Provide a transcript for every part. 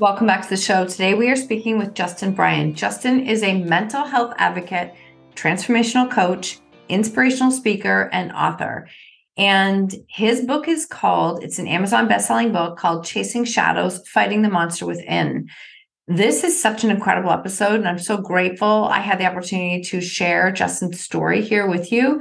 Welcome back to the show. Today we are speaking with Justin Brien. Justin is a mental health advocate, transformational coach, inspirational speaker, and author. And his book is called, it's an Amazon best-selling book called Chasing Shadows: Fighting the Monster Within. This is such an incredible episode, and I'm so grateful I had the opportunity to share Justin's story here with you.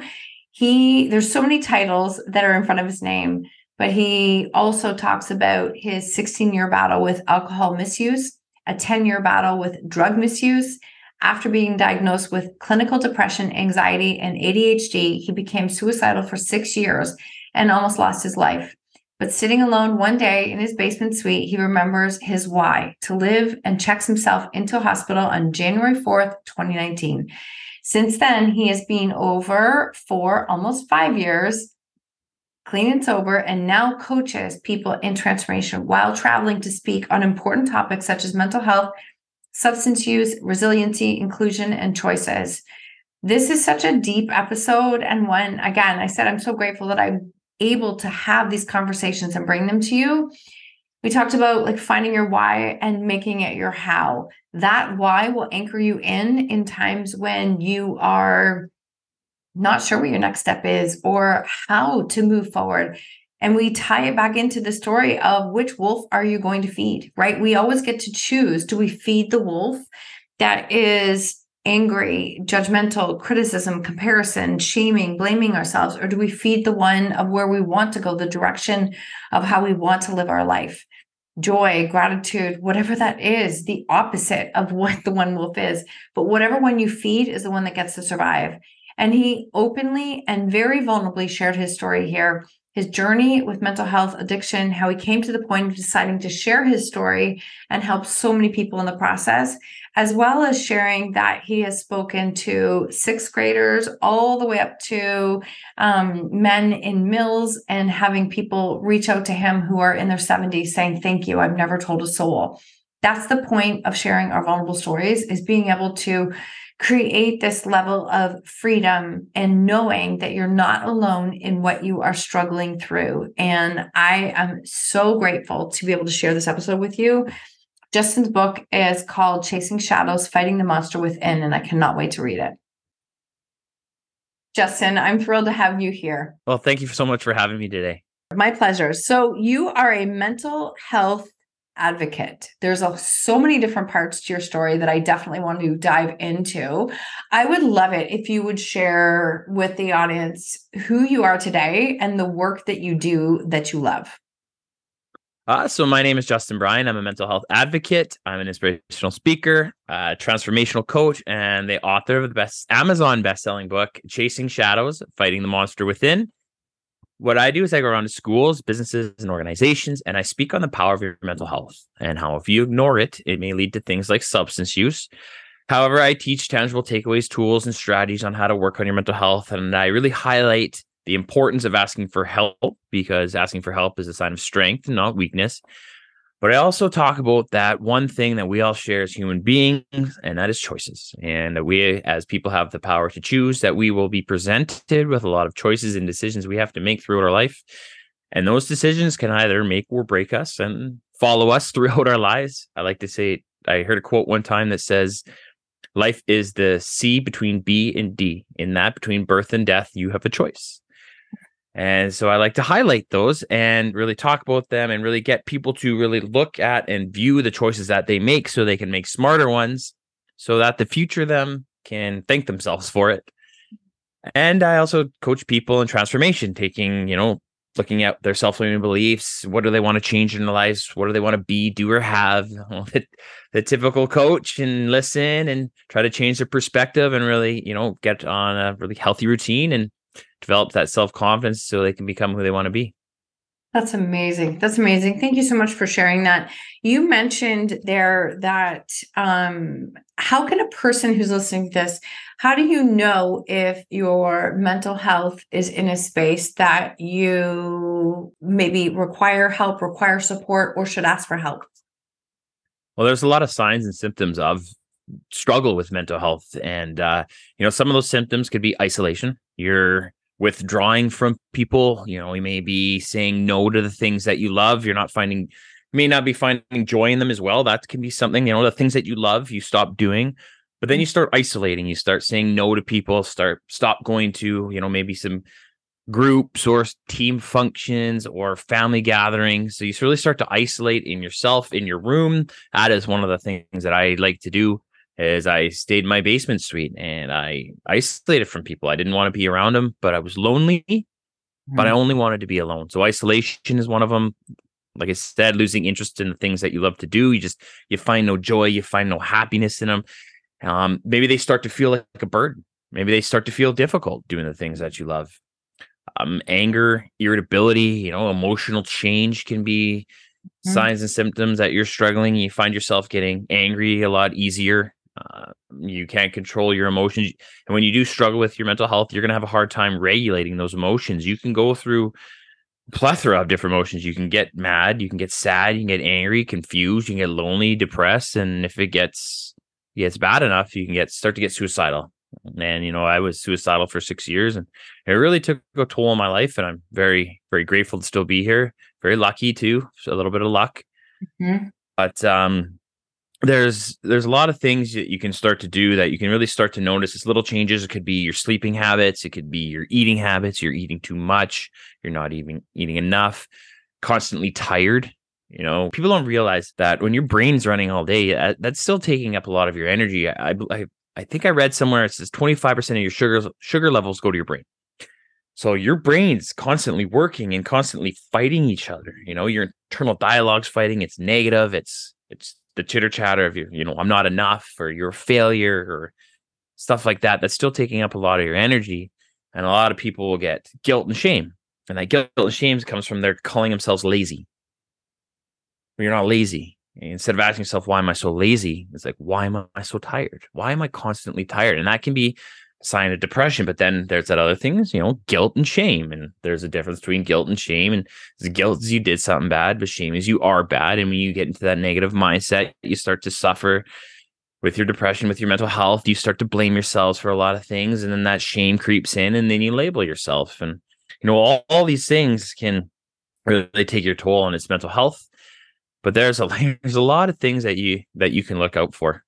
He there's so many titles that are in front of his name but he also talks about his 16 year battle with alcohol misuse, a 10 year battle with drug misuse. After being diagnosed with clinical depression, anxiety, and ADHD, he became suicidal for six years and almost lost his life. But sitting alone one day in his basement suite, he remembers his why to live and checks himself into a hospital on January 4th, 2019. Since then, he has been over for almost five years clean and sober, and now coaches people in transformation while traveling to speak on important topics such as mental health, substance use, resiliency, inclusion, and choices. This is such a deep episode. And when, again, I said, I'm so grateful that I'm able to have these conversations and bring them to you. We talked about like finding your why and making it your how. That why will anchor you in in times when you are not sure what your next step is or how to move forward. And we tie it back into the story of which wolf are you going to feed, right? We always get to choose. Do we feed the wolf that is angry, judgmental, criticism, comparison, shaming, blaming ourselves? Or do we feed the one of where we want to go, the direction of how we want to live our life? Joy, gratitude, whatever that is, the opposite of what the one wolf is. But whatever one you feed is the one that gets to survive. And he openly and very vulnerably shared his story here his journey with mental health addiction, how he came to the point of deciding to share his story and help so many people in the process, as well as sharing that he has spoken to sixth graders all the way up to um, men in mills and having people reach out to him who are in their 70s saying, Thank you, I've never told a soul. That's the point of sharing our vulnerable stories is being able to create this level of freedom and knowing that you're not alone in what you are struggling through. And I am so grateful to be able to share this episode with you. Justin's book is called Chasing Shadows Fighting the Monster Within, and I cannot wait to read it. Justin, I'm thrilled to have you here. Well, thank you so much for having me today. My pleasure. So, you are a mental health advocate. There's a, so many different parts to your story that I definitely want to dive into. I would love it if you would share with the audience who you are today and the work that you do that you love. Uh, so my name is Justin Brien. I'm a mental health advocate. I'm an inspirational speaker, uh, transformational coach, and the author of the best Amazon best-selling book, Chasing Shadows: Fighting the Monster Within what I do is I go around to schools, businesses, and organizations, and I speak on the power of your mental health and how if you ignore it, it may lead to things like substance use. However, I teach tangible takeaways, tools, and strategies on how to work on your mental health. And I really highlight the importance of asking for help because asking for help is a sign of strength, and not weakness. But I also talk about that one thing that we all share as human beings, and that is choices. And that we, as people, have the power to choose, that we will be presented with a lot of choices and decisions we have to make throughout our life. And those decisions can either make or break us and follow us throughout our lives. I like to say, I heard a quote one time that says, Life is the C between B and D. In that, between birth and death, you have a choice. And so I like to highlight those and really talk about them and really get people to really look at and view the choices that they make so they can make smarter ones so that the future them can thank themselves for it. And I also coach people in transformation, taking, you know, looking at their self-limiting beliefs what do they want to change in their lives what do they want to be do or have the, the, typical coach and listen and try to change their perspective and really you know get on a really healthy routine and develop that self-confidence so they can become who they want to be that's amazing. That's amazing. Thank you so much for sharing that. You mentioned there that um, how can a person who's listening to this, how do you know if your mental health is in a space that you maybe require help, require support, or should ask for help? Well, there's a lot of signs and symptoms of struggle with mental health. And, uh, you know, some of those symptoms could be isolation. You're withdrawing from people. You know, you may be saying no to the things that you love. You're not finding, may not be finding joy in them as well. That can be something, you know, the things that you love, you stop doing. But then you mm-hmm. start isolating, you start saying no to people, start stop going to, you know, maybe some groups or team functions or family gatherings. So you really start to isolate in yourself in your room. That is one of the things that I like to do is I stayed in my basement suite and I isolated from people. I didn't want to be around them, but I was lonely, mm-hmm. but I mm-hmm. only wanted to be alone. So isolation is one of them. Like I said, losing interest in the things that you love to do. You just you find no joy, you find no happiness in them. Um, maybe they start to feel like a burden. Maybe they start to feel difficult doing the things that you love. Um, anger, irritability, you know, emotional change can be mm-hmm. signs and symptoms that you're struggling. You find yourself getting angry a lot easier uh, you can't control your emotions. And when you do struggle with your mental health, you're going to have a hard time regulating those emotions. You can go through plethora of different emotions. You can get mad, you can get sad, you can get angry, confused, you can get lonely, depressed, and if it gets gets bad enough, you can get start to get suicidal. And you know, I was suicidal for six years, and it really took a toll on my life. And I'm very, very grateful to still be here. Very lucky too, a little bit of luck. Mm-hmm. But um, there's there's a lot of things that you can start to do that you can really start to notice. It's little changes. It could be your sleeping habits. It could be your eating habits. You're eating too much. You're not even eating enough. Constantly tired you know? People don't realize that when your brain's running all day uh, that's still taking up a lot of your energy. I i, I think i read somewhere it says 25% of your sugar sugar levels go to your brain. So your brain's constantly working and constantly fighting each other you know? Your internal dialogue's fighting. It's negative. It's it's the chitter chatter of you, you know, I'm not enough or you're a failure or stuff like that. That's still taking up a lot of your energy. And a lot of people will get guilt and shame. And that guilt and shame comes from their calling themselves lazy. You're not lazy. instead of asking yourself, why am I so lazy? It's like, why am I so tired? Why am I constantly tired? And that can be sign of depression. But then there's that other things, you know, guilt and shame. And there's a difference between guilt and shame. And guilt is you did something bad, but shame is you are bad. And when you get into that negative mindset, you start to suffer with your depression, with your mental health. You start to blame yourselves for a lot of things. And then that shame creeps in and then you label yourself. And, you know, all, all these things can really take your toll on its mental health. But there's a there's a lot of things that you that you can look out for.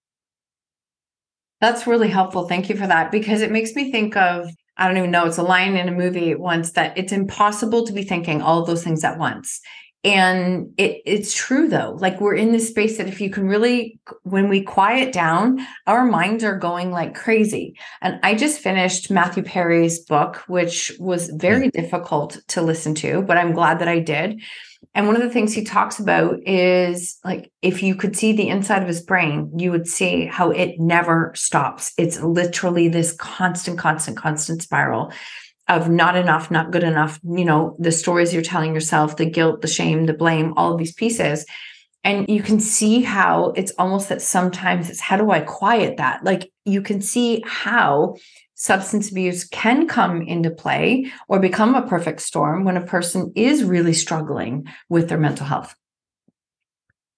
That's really helpful. Thank you for that because it makes me think of I don't even know, it's a line in a movie once that it's impossible to be thinking all of those things at once. And it, it's true though. Like we're in this space that if you can really, when we quiet down, our minds are going like crazy. And I just finished Matthew Perry's book, which was hmm. very difficult to listen to, but I'm glad that I did. And one of the things he talks about is like if you could see the inside of his brain, you would see how it never stops. It's literally this constant, constant, constant spiral of not enough, not good enough, you know, the stories you're telling yourself, the guilt, the shame, the blame, all of these pieces. And you can see how it's almost that sometimes it's how do I quiet that? Like you can see how substance abuse can come into play or become a perfect storm when a person is really struggling with their mental health.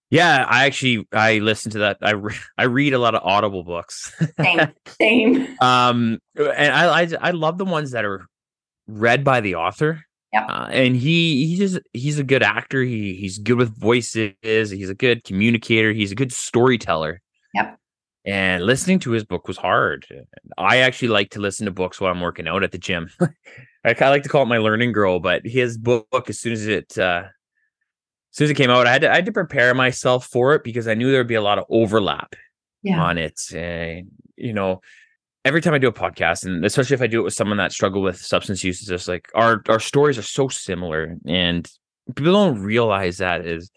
Yeah, I actually I listen to that. I re- I read a lot of Audible books. same, same. Um, and I, I I love the ones that are read by the author. Yeah. Uh, and he he just he's a good actor. He he's good with voices. He's a good communicator. He's a good storyteller. Yep And listening to his book was hard. I actually like to listen to books while I'm working out at the gym. I kind of like to call it my learning girl, but his book, as soon as it uh, as soon as it came out, I had to I had to prepare myself for it because I knew there would be a lot of overlap yeah. on it. And you know, every time I do a podcast, and especially if I do it with someone that struggled with substance use, it's just like our our stories are so similar, and people don't realize that is,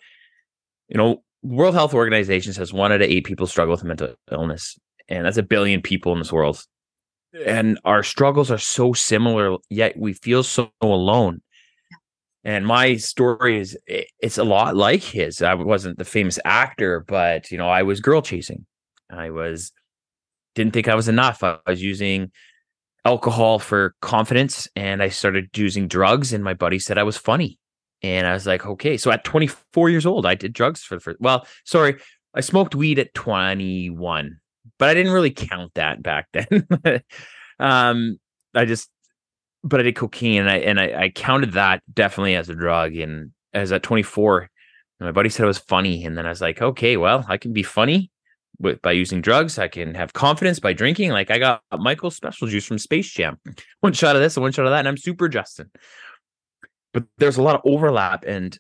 you know, World Health Organization says one out of eight people struggle with mental illness, and that's a billion people in this world. And our struggles are so similar, yet we feel so alone. And my story is it's a lot like his. I wasn't the famous actor, but you know, I was girl chasing. I was didn't think I was enough. I was using alcohol for confidence and I started using drugs and my buddy said I was funny. And I was like, okay. So at 24 years old, I did drugs for the first well, sorry, I smoked weed at 21, but I didn't really count that back then. um, I just but I did cocaine and I and I, I counted that definitely as a drug. And as at 24, my buddy said it was funny. And then I was like, okay, well, I can be funny with by using drugs. I can have confidence by drinking. Like I got Michael's special juice from Space Jam. One shot of this and one shot of that, and I'm super Justin. But there's a lot of overlap, and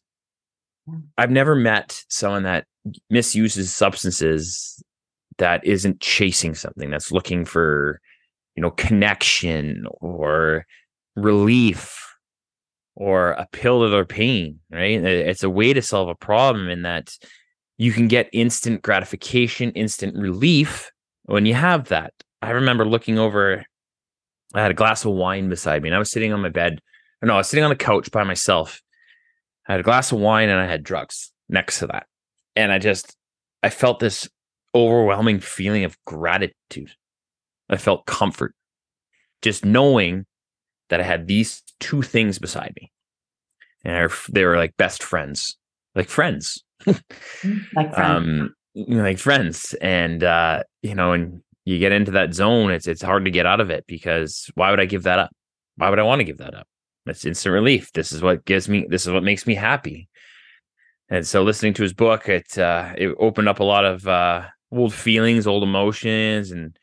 mm. I've never met someone that misuses substances that isn't chasing something, that's looking for, you know, connection or relief or a pill to their pain, right? It's a way to solve a problem in that you can get instant gratification, instant relief when you have that. I remember looking over, I had a glass of wine beside me, and I was sitting on my bed. No, I was sitting on the couch by myself. I had a glass of wine and I had drugs next to that. And I just, I felt this overwhelming feeling of gratitude. I felt comfort just knowing that I had these two things beside me. And they were like best friends, like friends. Like friends. Um, like friends. And uh, you know, and you get into that zone, it's it's hard to get out of it because why would I give that up? Why would I want to give that up? It's instant relief. This is what gives me this is what makes me happy. And so listening to his book, it uh it opened up a lot of uh old feelings, old emotions, and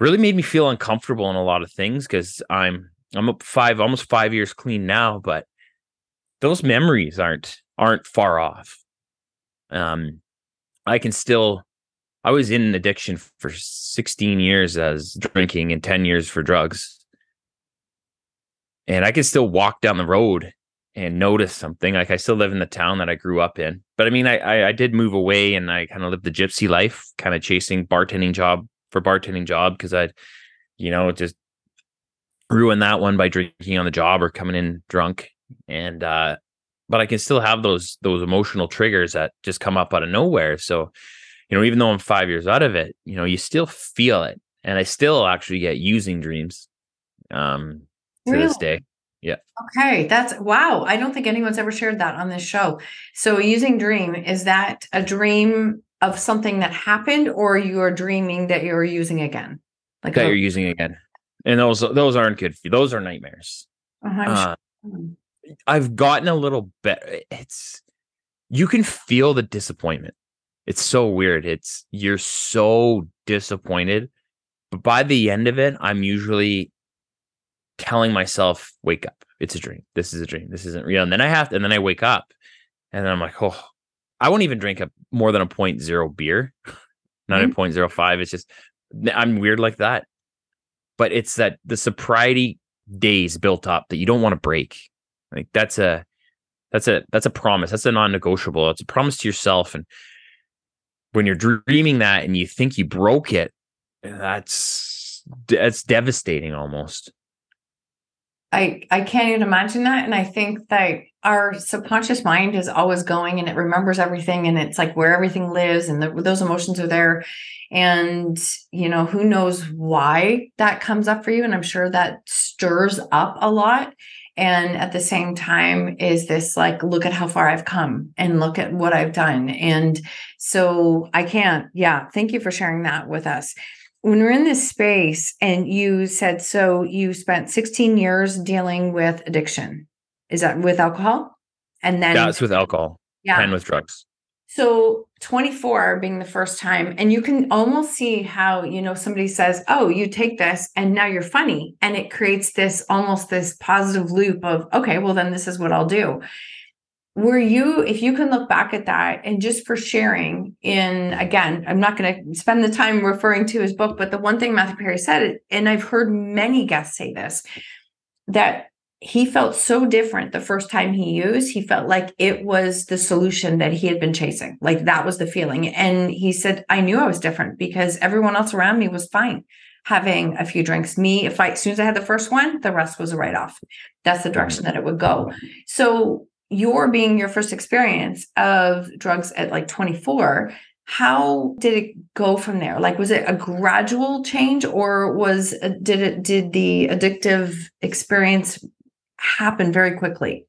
really made me feel uncomfortable in a lot of things because I'm I'm up five, almost five years clean now, but those memories aren't aren't far off um, I can still. I was in addiction for 16 years as drinking and 10 years for drugs. And I can still walk down the road and notice something. Like I still live in the town that I grew up in. But I mean, I I, I did move away and I kind of lived the gypsy life, kind of chasing bartending job for bartending job because I'd, you know, just ruin that one by drinking on the job or coming in drunk. And uh but I can still have those those emotional triggers that just come up out of nowhere. So, you know, even though I'm five years out of it, you know, you still feel it, and I still actually get using dreams um, to really? this day. Yeah. Okay, that's wow. I don't think anyone's ever shared that on this show. So, using dream is that a dream of something that happened, or you are dreaming that you're using again, like that a- you're using again, and those those aren't good. Those are nightmares. Uh-huh. Uh, I've gotten a little better. It's you can feel the disappointment. It's so weird. It's you're so disappointed, but by the end of it, I'm usually telling myself, "Wake up! It's a dream. This is a dream. This isn't real." And then I have, to, and then I wake up, and then I'm like, "Oh, I won't even drink a more than a point zero beer, not mm-hmm. a point zero five. It's just I'm weird like that." But it's that the sobriety days built up that you don't want to break like that's a that's a that's a promise. That's a non-negotiable. It's a promise to yourself. And when you're dreaming that and you think you broke it, that's that's devastating almost. I I can't even imagine that. And I think that our subconscious mind is always going and it remembers everything and it's like where everything lives and the, those emotions are there. And you know, who knows why that comes up for you. And I'm sure that stirs up a lot and at the same time is this like look at how far i've come and look at what i've done and so i can't yeah thank you for sharing that with us when we're in this space and you said so you spent 16 years dealing with addiction is that with alcohol and then that's with alcohol yeah and with drugs So 24 being the first time, and you can almost see how, you know, somebody says, Oh, you take this and now you're funny. And it creates this almost this positive loop of, okay, well, then this is what I'll do. Were you, if you can look back at that and just for sharing in, again, I'm not going to spend the time referring to his book, but the one thing Matthew Perry said, and I've heard many guests say this, that he felt so different the first time he used. He felt like it was the solution that he had been chasing. Like that was the feeling. And he said, I knew I was different because everyone else around me was fine having a few drinks. Me, if I, as soon as I had the first one, the rest was a write off. That's the direction that it would go. So, your being your first experience of drugs at like 24, how did it go from there like was it a gradual change or was uh, did it did the addictive experience happen very quickly?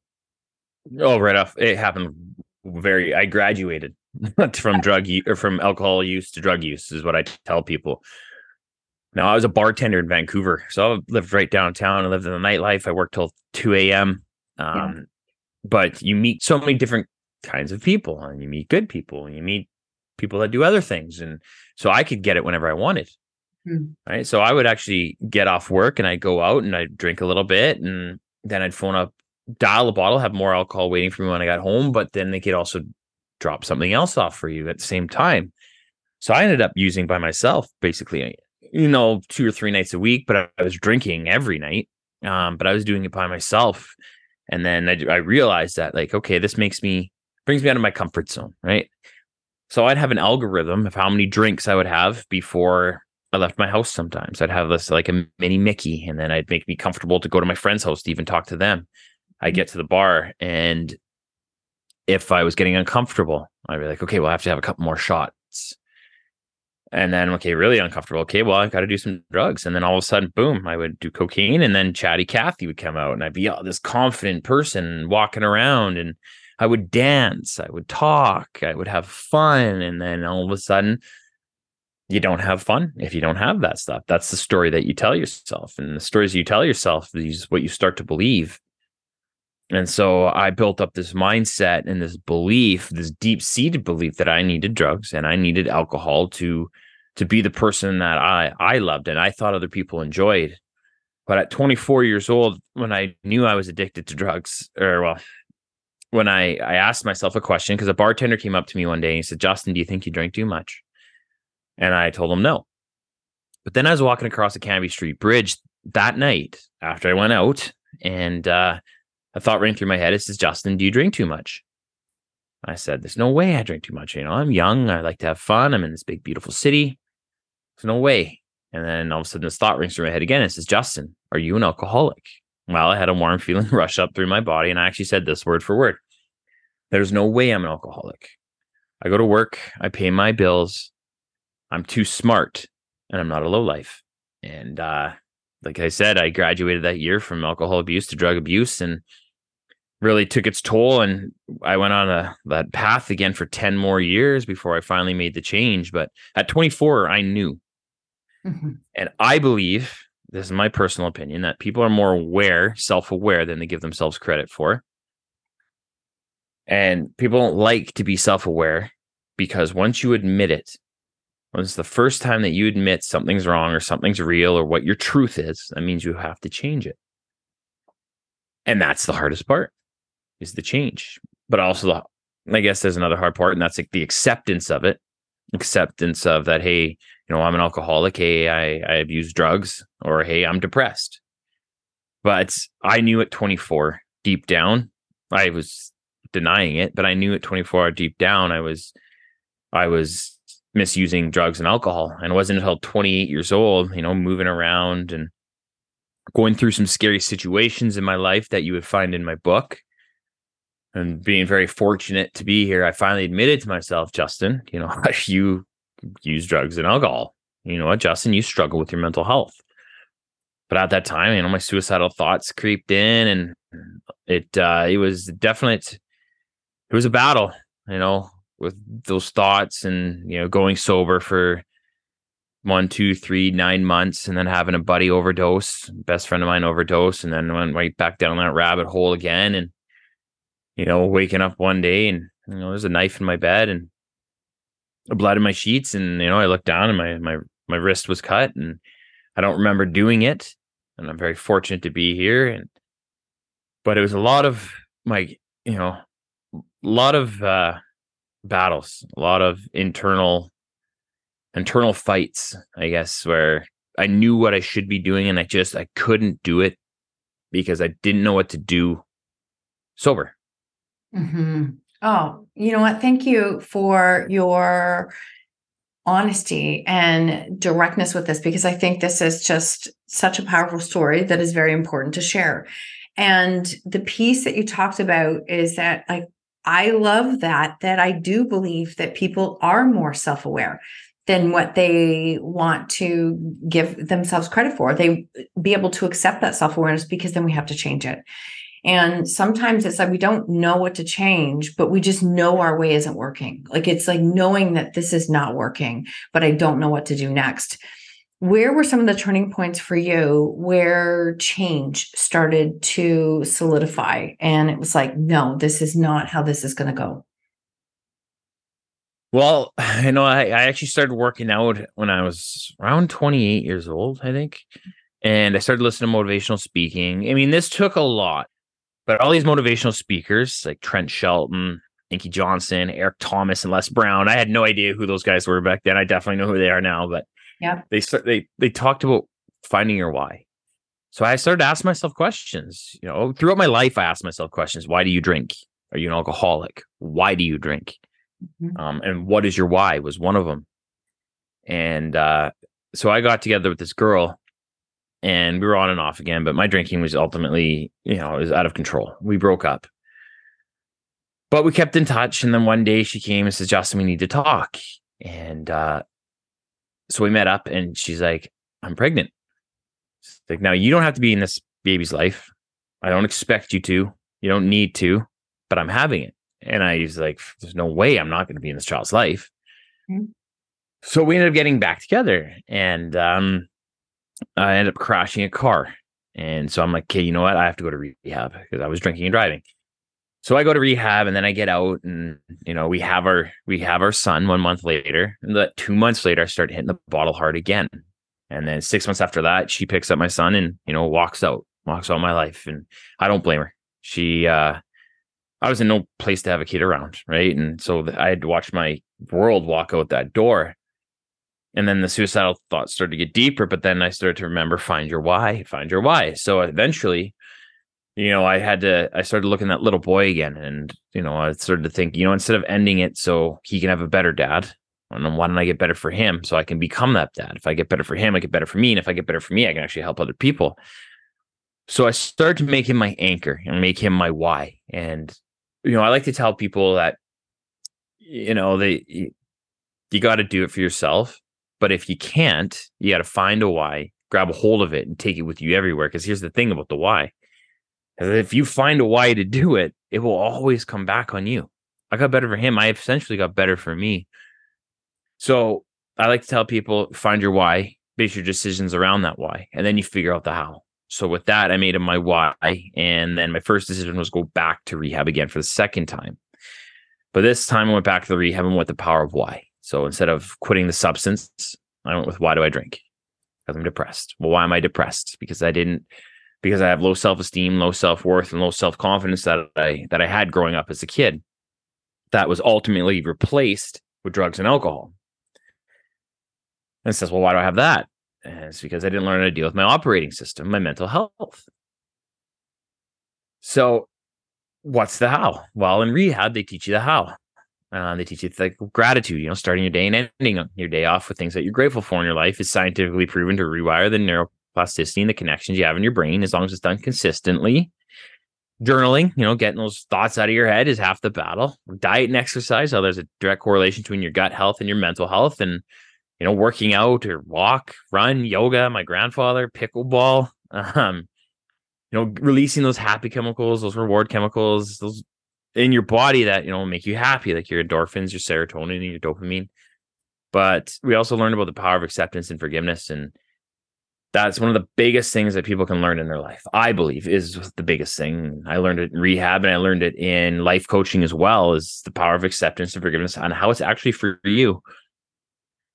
Oh, right off. It happened very, I graduated from drug use or from alcohol use to drug use is what I tell people. Now I was a bartender in Vancouver. So I lived right downtown. I lived in the nightlife. I worked till 2 a.m. Um, yeah. But you meet so many different kinds of people and you meet good people and you meet people that do other things. And so I could get it whenever I wanted. Hmm. Right. So I would actually get off work and I'd go out and I'd drink a little bit and then I'd phone up, dial a bottle, have more alcohol waiting for me when I got home, but then they could also drop something else off for you at the same time. So I ended up using by myself basically, you know, two or three nights a week, but I was drinking every night. Um, but I was doing it by myself. And then I, I realized that like, okay, this makes me brings me out of my comfort zone, right? So I'd have an algorithm of how many drinks I would have before I left my house sometimes. I'd have this like a mini Mickey, and then I'd make me comfortable to go to my friend's house to even talk to them. I mm-hmm. get to the bar, and if I was getting uncomfortable, I'd be like, okay, well, I have to have a couple more shots. And then, okay, really uncomfortable. Okay, well, i've got to do some drugs. And then all of a sudden, boom, I would do cocaine. And then Chatty Cathy would come out, and I'd be oh, this confident person walking around. And I would dance, I would talk, I would have fun. And then all of a sudden, you don't have fun if you don't have that stuff. That's the story that you tell yourself. And the stories you tell yourself is what you start to believe. And so I built up this mindset and this belief, this deep seated belief that I needed drugs and I needed alcohol to to be the person that I I loved and I thought other people enjoyed. But at 24 years old, when I knew I was addicted to drugs, or well, when I I asked myself a question because a bartender came up to me one day and he said, "Justin, do you think you drink too much?" And I told him no. But then I was walking across the Cambie Street Bridge that night after I went out, and uh, a thought ran through my head. "Is Justin, do you drink too much? I said, There's no way I drink too much. You know, I'm young. I like to have fun. I'm in this big, beautiful city. There's no way. And then all of a sudden, this thought rings through my head again. It says, Justin, are you an alcoholic? Well, I had a warm feeling rush up through my body, and I actually said this word for word. There's no way I'm an alcoholic. I go to work, I pay my bills, I'm too smart and I'm not a low life. And uh, like I said, I graduated that year from alcohol abuse to drug abuse and really took its toll. And I went on a that path again for 10 more years before I finally made the change. But at 24, I knew. Mm-hmm. And I believe, this is my personal opinion, that people are more aware, self aware than they give themselves credit for. And people don't like to be self aware because once you admit it, when it's the first time that you admit something's wrong or something's real or what your truth is, that means you have to change it. And that's the hardest part is the change. But also the, I guess there's another hard part, and that's like the acceptance of it. Acceptance of that, hey, you know, I'm an alcoholic, hey, I, I abuse drugs, or hey, I'm depressed. But I knew at 24, deep down, I was denying it, but I knew at 24 deep down I was I was misusing drugs and alcohol. And it wasn't until 28 years old, you know, moving around and going through some scary situations in my life that you would find in my book. And being very fortunate to be here, I finally admitted to myself, Justin, you know, you use drugs and alcohol. You know what, Justin, you struggle with your mental health. But at that time, you know, my suicidal thoughts creeped in and it uh it was definite it was a battle, you know, with those thoughts and you know going sober for one, two, three, nine months, and then having a buddy overdose, best friend of mine overdose, and then went right back down that rabbit hole again. And you know, waking up one day and you know, there's a knife in my bed and blood in my sheets, and you know, I looked down and my my my wrist was cut, and I don't remember doing it, and I'm very fortunate to be here, and but it was a lot of my, you know, a lot of uh, battles, a lot of internal internal fights, I guess, where I knew what I should be doing and I just I couldn't do it because I didn't know what to do sober. Mm-hmm. Oh, you know what? Thank you for your honesty and directness with this because I think this is just such a powerful story that is very important to share. And the piece that you talked about is that like I love that that I do believe that people are more self-aware than what they want to give themselves credit for. They be able to accept that self-awareness because then we have to change it. And sometimes it's like we don't know what to change, but we just know our way isn't working. Like it's like knowing that this is not working, but I don't know what to do next. Where were some of the turning points for you where change started to solidify? And it was like, no, this is not how this is going to go. Well, you know, I, I actually started working out when I was around 28 years old, I think. And I started listening to motivational speaking. I mean, this took a lot but all these motivational speakers like Trent Shelton, Inky Johnson, Eric Thomas, and Les Brown, I had no idea who those guys were back then. I definitely know who they are now, but yeah, they they they talked about finding your why. So I started to ask myself questions. You know, throughout my life, I asked myself questions: Why do you drink? Are you an alcoholic? Why do you drink? Mm-hmm. Um, and what is your why? Was one of them. And uh, so I got together with this girl and we were on and off again. But my drinking was ultimately, you know, it was out of control. We broke up, but we kept in touch. And then one day she came and says, "Justin, we need to talk." And uh, so we met up, and she's like, "I'm pregnant." She's like, now you don't have to be in this baby's life. I don't expect you to. You don't need to, but I'm having it. And I was like, "There's no way I'm not going to be in this child's life." Mm-hmm. So we ended up getting back together, and um, I ended up crashing a car. And so I'm like, okay, you know what? I have to go to rehab because I was drinking and driving. So I go to rehab and then I get out and you know, we have our we have our son one month later. And that two months later I start hitting the bottle hard again. And then six months after that, she picks up my son and, you know, walks out, walks out my life. And I don't blame her. She uh I was in no place to have a kid around, right? And so I had to watch my world walk out that door and then the suicidal thoughts started to get deeper but then i started to remember find your why find your why. So eventually you know i had to i started looking at that little boy again and you know i started to think you know instead of ending it so he can have a better dad and why don't i get better for him so i can become that dad? If i get better for him i get better for me and if i get better for me i can actually help other people. So i started to make him my anchor and make him my why. And you know i like to tell people that you know they you got to do it for yourself but if you can't, you got to find a why, grab a hold of it, and take it with you everywhere. Because here's the thing about the why: if you find a why to do it, it will always come back on you. I got better for him. I essentially got better for me. So I like to tell people: find your why, base your decisions around that why, and then you figure out the how. So with that, I made him my why, and then my first decision was go back to rehab again for the second time. But this time I went back to the rehab and with the power of why. So instead of quitting the substance, I went with why do I drink? Because I'm depressed. Well, why am I depressed? Because I didn't because I have low self-esteem, low self-worth, and low self-confidence that I that I had growing up as a kid. That was ultimately replaced with drugs and alcohol. And says, well, why do I have that? And it's because I didn't learn how to deal with my operating system, my mental health. So, what's the how? Well, in rehab, they teach you the how. Uh, they teach you like gratitude, you know, starting your day and ending your day off with things that you're grateful for in your life is scientifically proven to rewire the neuroplasticity and the connections you have in your brain as long as it's done consistently. Journaling, you know, getting those thoughts out of your head is half the battle. Diet and exercise, oh, there's a direct correlation between your gut health and your mental health. And, you know, working out or walk, run, yoga, my grandfather, pickleball, um, you know, releasing those happy chemicals, those reward chemicals, those in your body that you know make you happy, like your endorphins, your serotonin, and your dopamine. But we also learned about the power of acceptance and forgiveness. And that's one of the biggest things that people can learn in their life. I believe is the biggest thing. I learned it in rehab and I learned it in life coaching as well is the power of acceptance and forgiveness and how it's actually for you.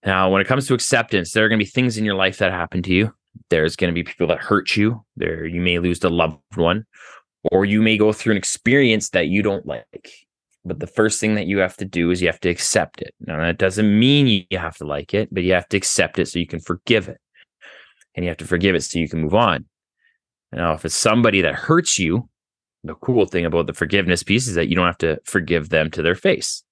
Now, when it comes to acceptance, there are going to be things in your life that happen to you. There's going to be people that hurt you. There you may lose a loved one or you may go through an experience that you don't like. But the first thing that you have to do is you have to accept it. Now, that doesn't mean you have to like it, but you have to accept it so you can forgive it and you have to forgive it so you can move on. Now, if it's somebody that hurts you, the cool thing about the forgiveness piece is that you don't have to forgive them to their face.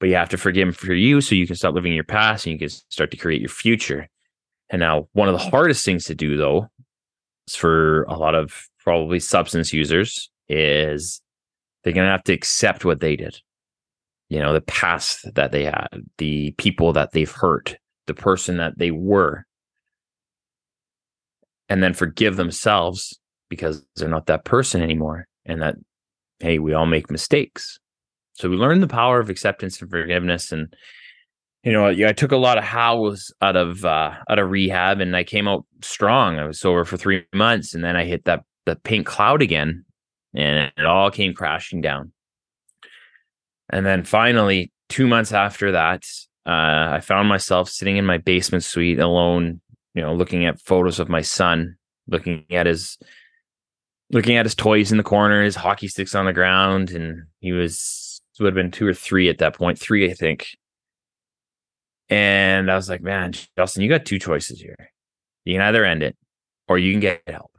But you have to forgive them for you so you can start living your past and you can start to create your future. And now, one of the hardest things to do, though, for a lot of probably substance users, is they're going to have to accept what they did. You know, the past that they had, the people that they've hurt, the person that they were and then forgive themselves because they're not that person anymore. And that, hey, we all make mistakes. So we learn the power of acceptance and forgiveness. And, you know, I took a lot of hows out of uh out of rehab and I came out strong. I was sober for three months and then I hit that the pink cloud again and it all came crashing down. And then finally, two months after that, uh, I found myself sitting in my basement suite alone you know, looking at photos of my son, looking at his looking at his toys in the corner, his hockey sticks on the ground, and he was would have been two or three at that point, three, I think. And I was like, man, Justin, you got two choices here. You can either end it or you can get help.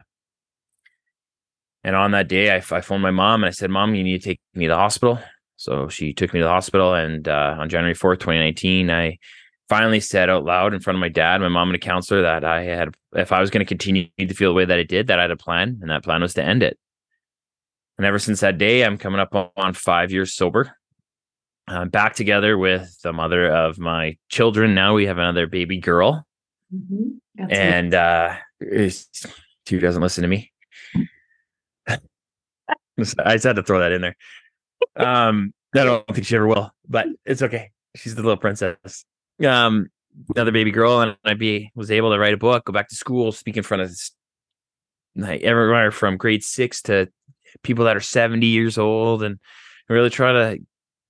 And on that day, I, I phoned my mom and I said, Mom, you need to take me to the hospital. So she took me to the hospital. And uh, on January 4th, 2019, I finally said out loud in front of my dad, my mom, and a counselor that I had, if I was going to continue to feel the way that I did, that I had a plan, and that plan was to end it. And ever since that day, I'm coming up on five years sober. I'm back together with the mother of my children. Now we have another baby girl, mm-hmm. and uh, she doesn't listen to me. I just had to throw that in there. Um, I don't think she ever will, but it's okay. She's the little princess um another baby girl and I be was able to write a book, go back to school, speak in front of like everywhere from grade six to people that are 70 years old and really try to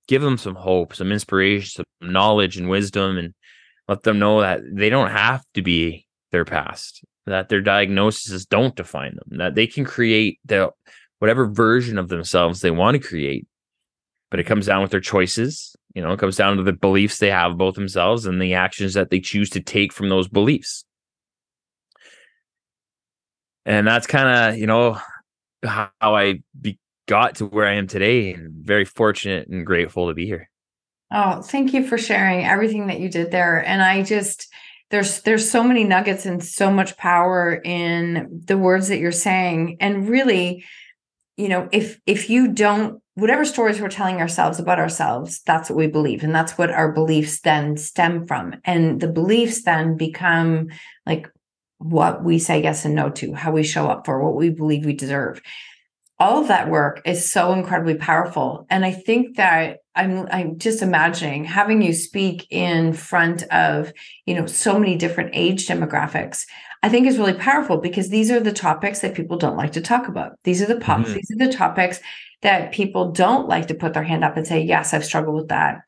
give them some hope, some inspiration, some knowledge and wisdom and let them know that they don't have to be their past, that their diagnoses don't define them, that they can create the whatever version of themselves they want to create. But it comes down with their choices you know, it comes down to the beliefs they have about themselves and the actions that they choose to take from those beliefs. And that's kind of, you know, how I be- got to where I am today and very fortunate and grateful to be here. Oh, thank you for sharing everything that you did there. And I just there's there's so many nuggets and so much power in the words that you're saying and really you know if if you don't whatever stories we're telling ourselves about ourselves, that's what we believe. And that's what our beliefs then stem from. And the beliefs then become like what we say yes and no to, how we show up for, what we believe we deserve. All of that work is so incredibly powerful. And I think that I'm I'm just imagining having you speak in front of, you know, so many different age demographics. I think is really powerful because these are the topics that people don't like to talk about. These are the pop, mm-hmm. these are the topics that people don't like to put their hand up and say, Yes, I've struggled with that.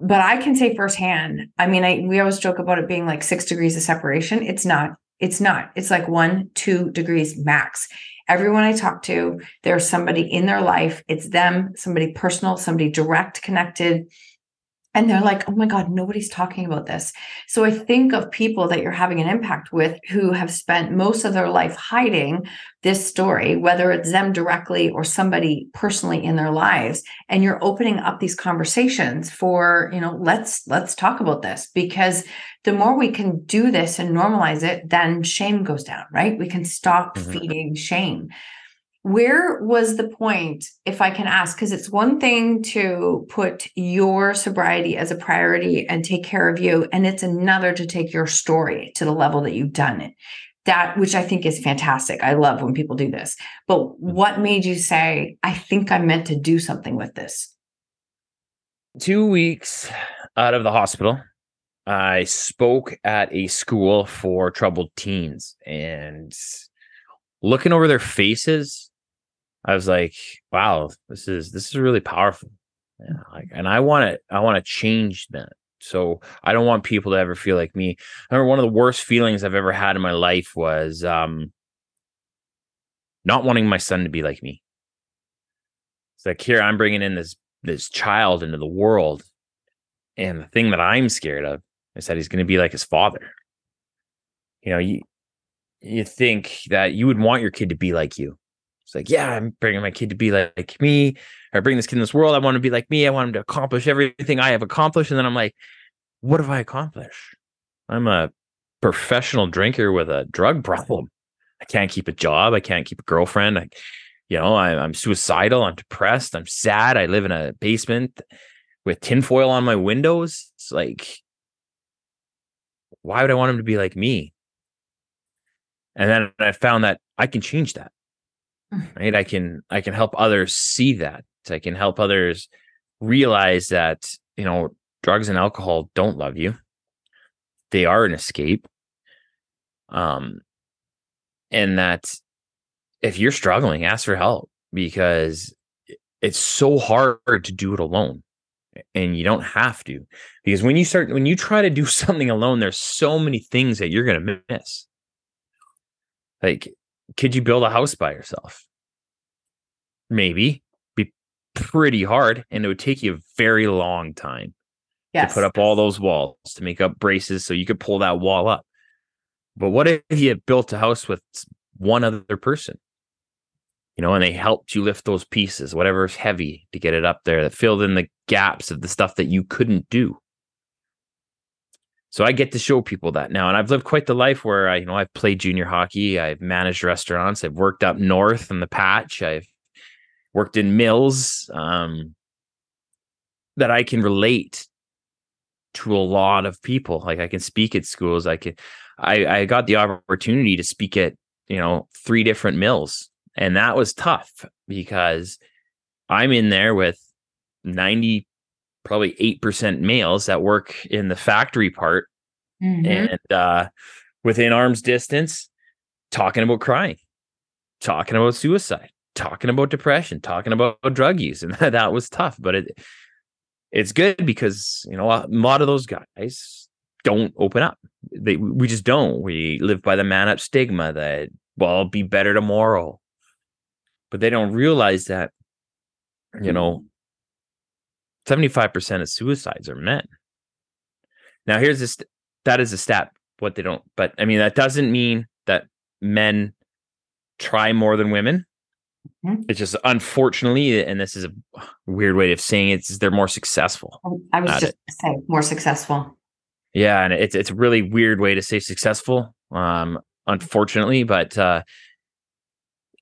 But I can say firsthand, I mean, I we always joke about it being like six degrees of separation. It's not, it's not. It's like one, two degrees max. Everyone I talk to, there's somebody in their life, it's them, somebody personal, somebody direct connected and they're like, oh my God, nobody's talking about this. So I think of people that you're having an impact with who have spent most of their life hiding this story, whether it's them directly or somebody personally in their lives. And you're opening up these conversations for, you know, let's let's talk about this because the more we can do this and normalize it, then shame goes down, right? We can stop mm-hmm. feeding shame. Where was the point if i can ask? Because it's one thing to put your sobriety as a priority and take care of you and it's another to take your story to the level that you've done it. That which i think is fantastic. I love when people do this. But what made you say i think i'm meant to do something with this two weeks out of the hospital I spoke at a school for troubled teens and looking over their faces, I was like, wow, this is this is really powerful. Yeah, like, and I want to I want to change that. So I don't want people to ever feel like me. I remember one of the worst feelings I've ever had in my life was um not wanting my son to be like me. It's like here I'm bringing in this this child into the world, and the thing that I'm scared of is that he's going to be like his father. You know, you you think that you would want your kid to be like you. It's like, yeah, I'm bringing my kid to be like, like me. I bring this kid in this world. I want to be like me. I want him to accomplish everything I have accomplished. And then I'm like, what have I accomplished? I'm a professional drinker with a drug problem. I can't keep a job. I can't keep a girlfriend. I, you know, I, I'm suicidal. I'm depressed. I'm sad. I live in a basement with tinfoil on my windows. It's like, why would I want him to be like me? And then I found that I can change that. Mm. Right. I can I can help others see that. I can help others realize that, you know, drugs and alcohol don't love you. They are an escape. Um and that if you're struggling, ask for help because it's so hard to do it alone and you don't have to because when you start when you try to do something alone there's so many things that you're going to miss. Like could you build a house by yourself? Maybe. Be pretty hard and it would take you a very long time yes. to put up all those walls to make up braces so you could pull that wall up. But what if you built a house with one other person you know, and they helped you lift those pieces, whatever's heavy to get it up there that filled in the gaps of the stuff that you couldn't do. So I get to show people that now. And I've lived quite the life where I, you know, I've played junior hockey, I've managed restaurants, I've worked up north in the patch, I've worked in mills, um, that I can relate to a lot of people. Like I can speak at schools. I can I, I got the opportunity to speak at, you know, three different mills and that was tough because I'm in there with 90, probably 8% males that work in the factory part mm-hmm. and uh, within arm's distance, talking about crying, talking about suicide, talking about depression, talking about drug use. And that was tough, but it, it's good because, you know, a lot of those guys don't open up. They, we just don't. We live by the man up stigma that, well, I'll be better tomorrow but they don't realize that you know 75% of suicides are men. Now here's this that is a stat what they don't but i mean that doesn't mean that men try more than women. Mm-hmm. it's just unfortunately and this is a weird way of saying it is they're more successful i was just saying more successful. Yeah and it's it's a really weird way to say successful um unfortunately but uh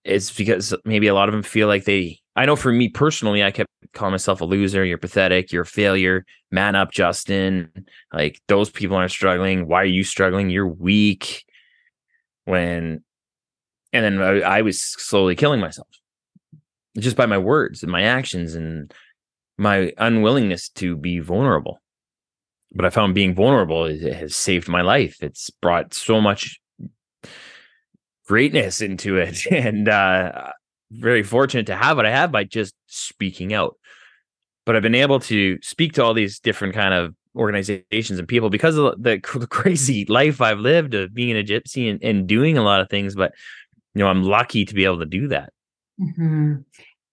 it's because maybe a lot of them feel like they I know for me personally, I kept calling myself a loser, you're pathetic, you're a failure, man up, Justin. Like those people aren't struggling. Why are you struggling? You're weak. When and then I, I was slowly killing myself just by my words and my actions and my unwillingness to be vulnerable. But I found being vulnerable has saved my life. It's brought so much greatness into it and uh very fortunate to have what I have by just speaking out. But I've been able to speak to all these different kind of organizations and people because of the, crazy life I've lived of being a gypsy and, and, doing a lot of things. But you know, I'm lucky to be able to do that. Mm-hmm.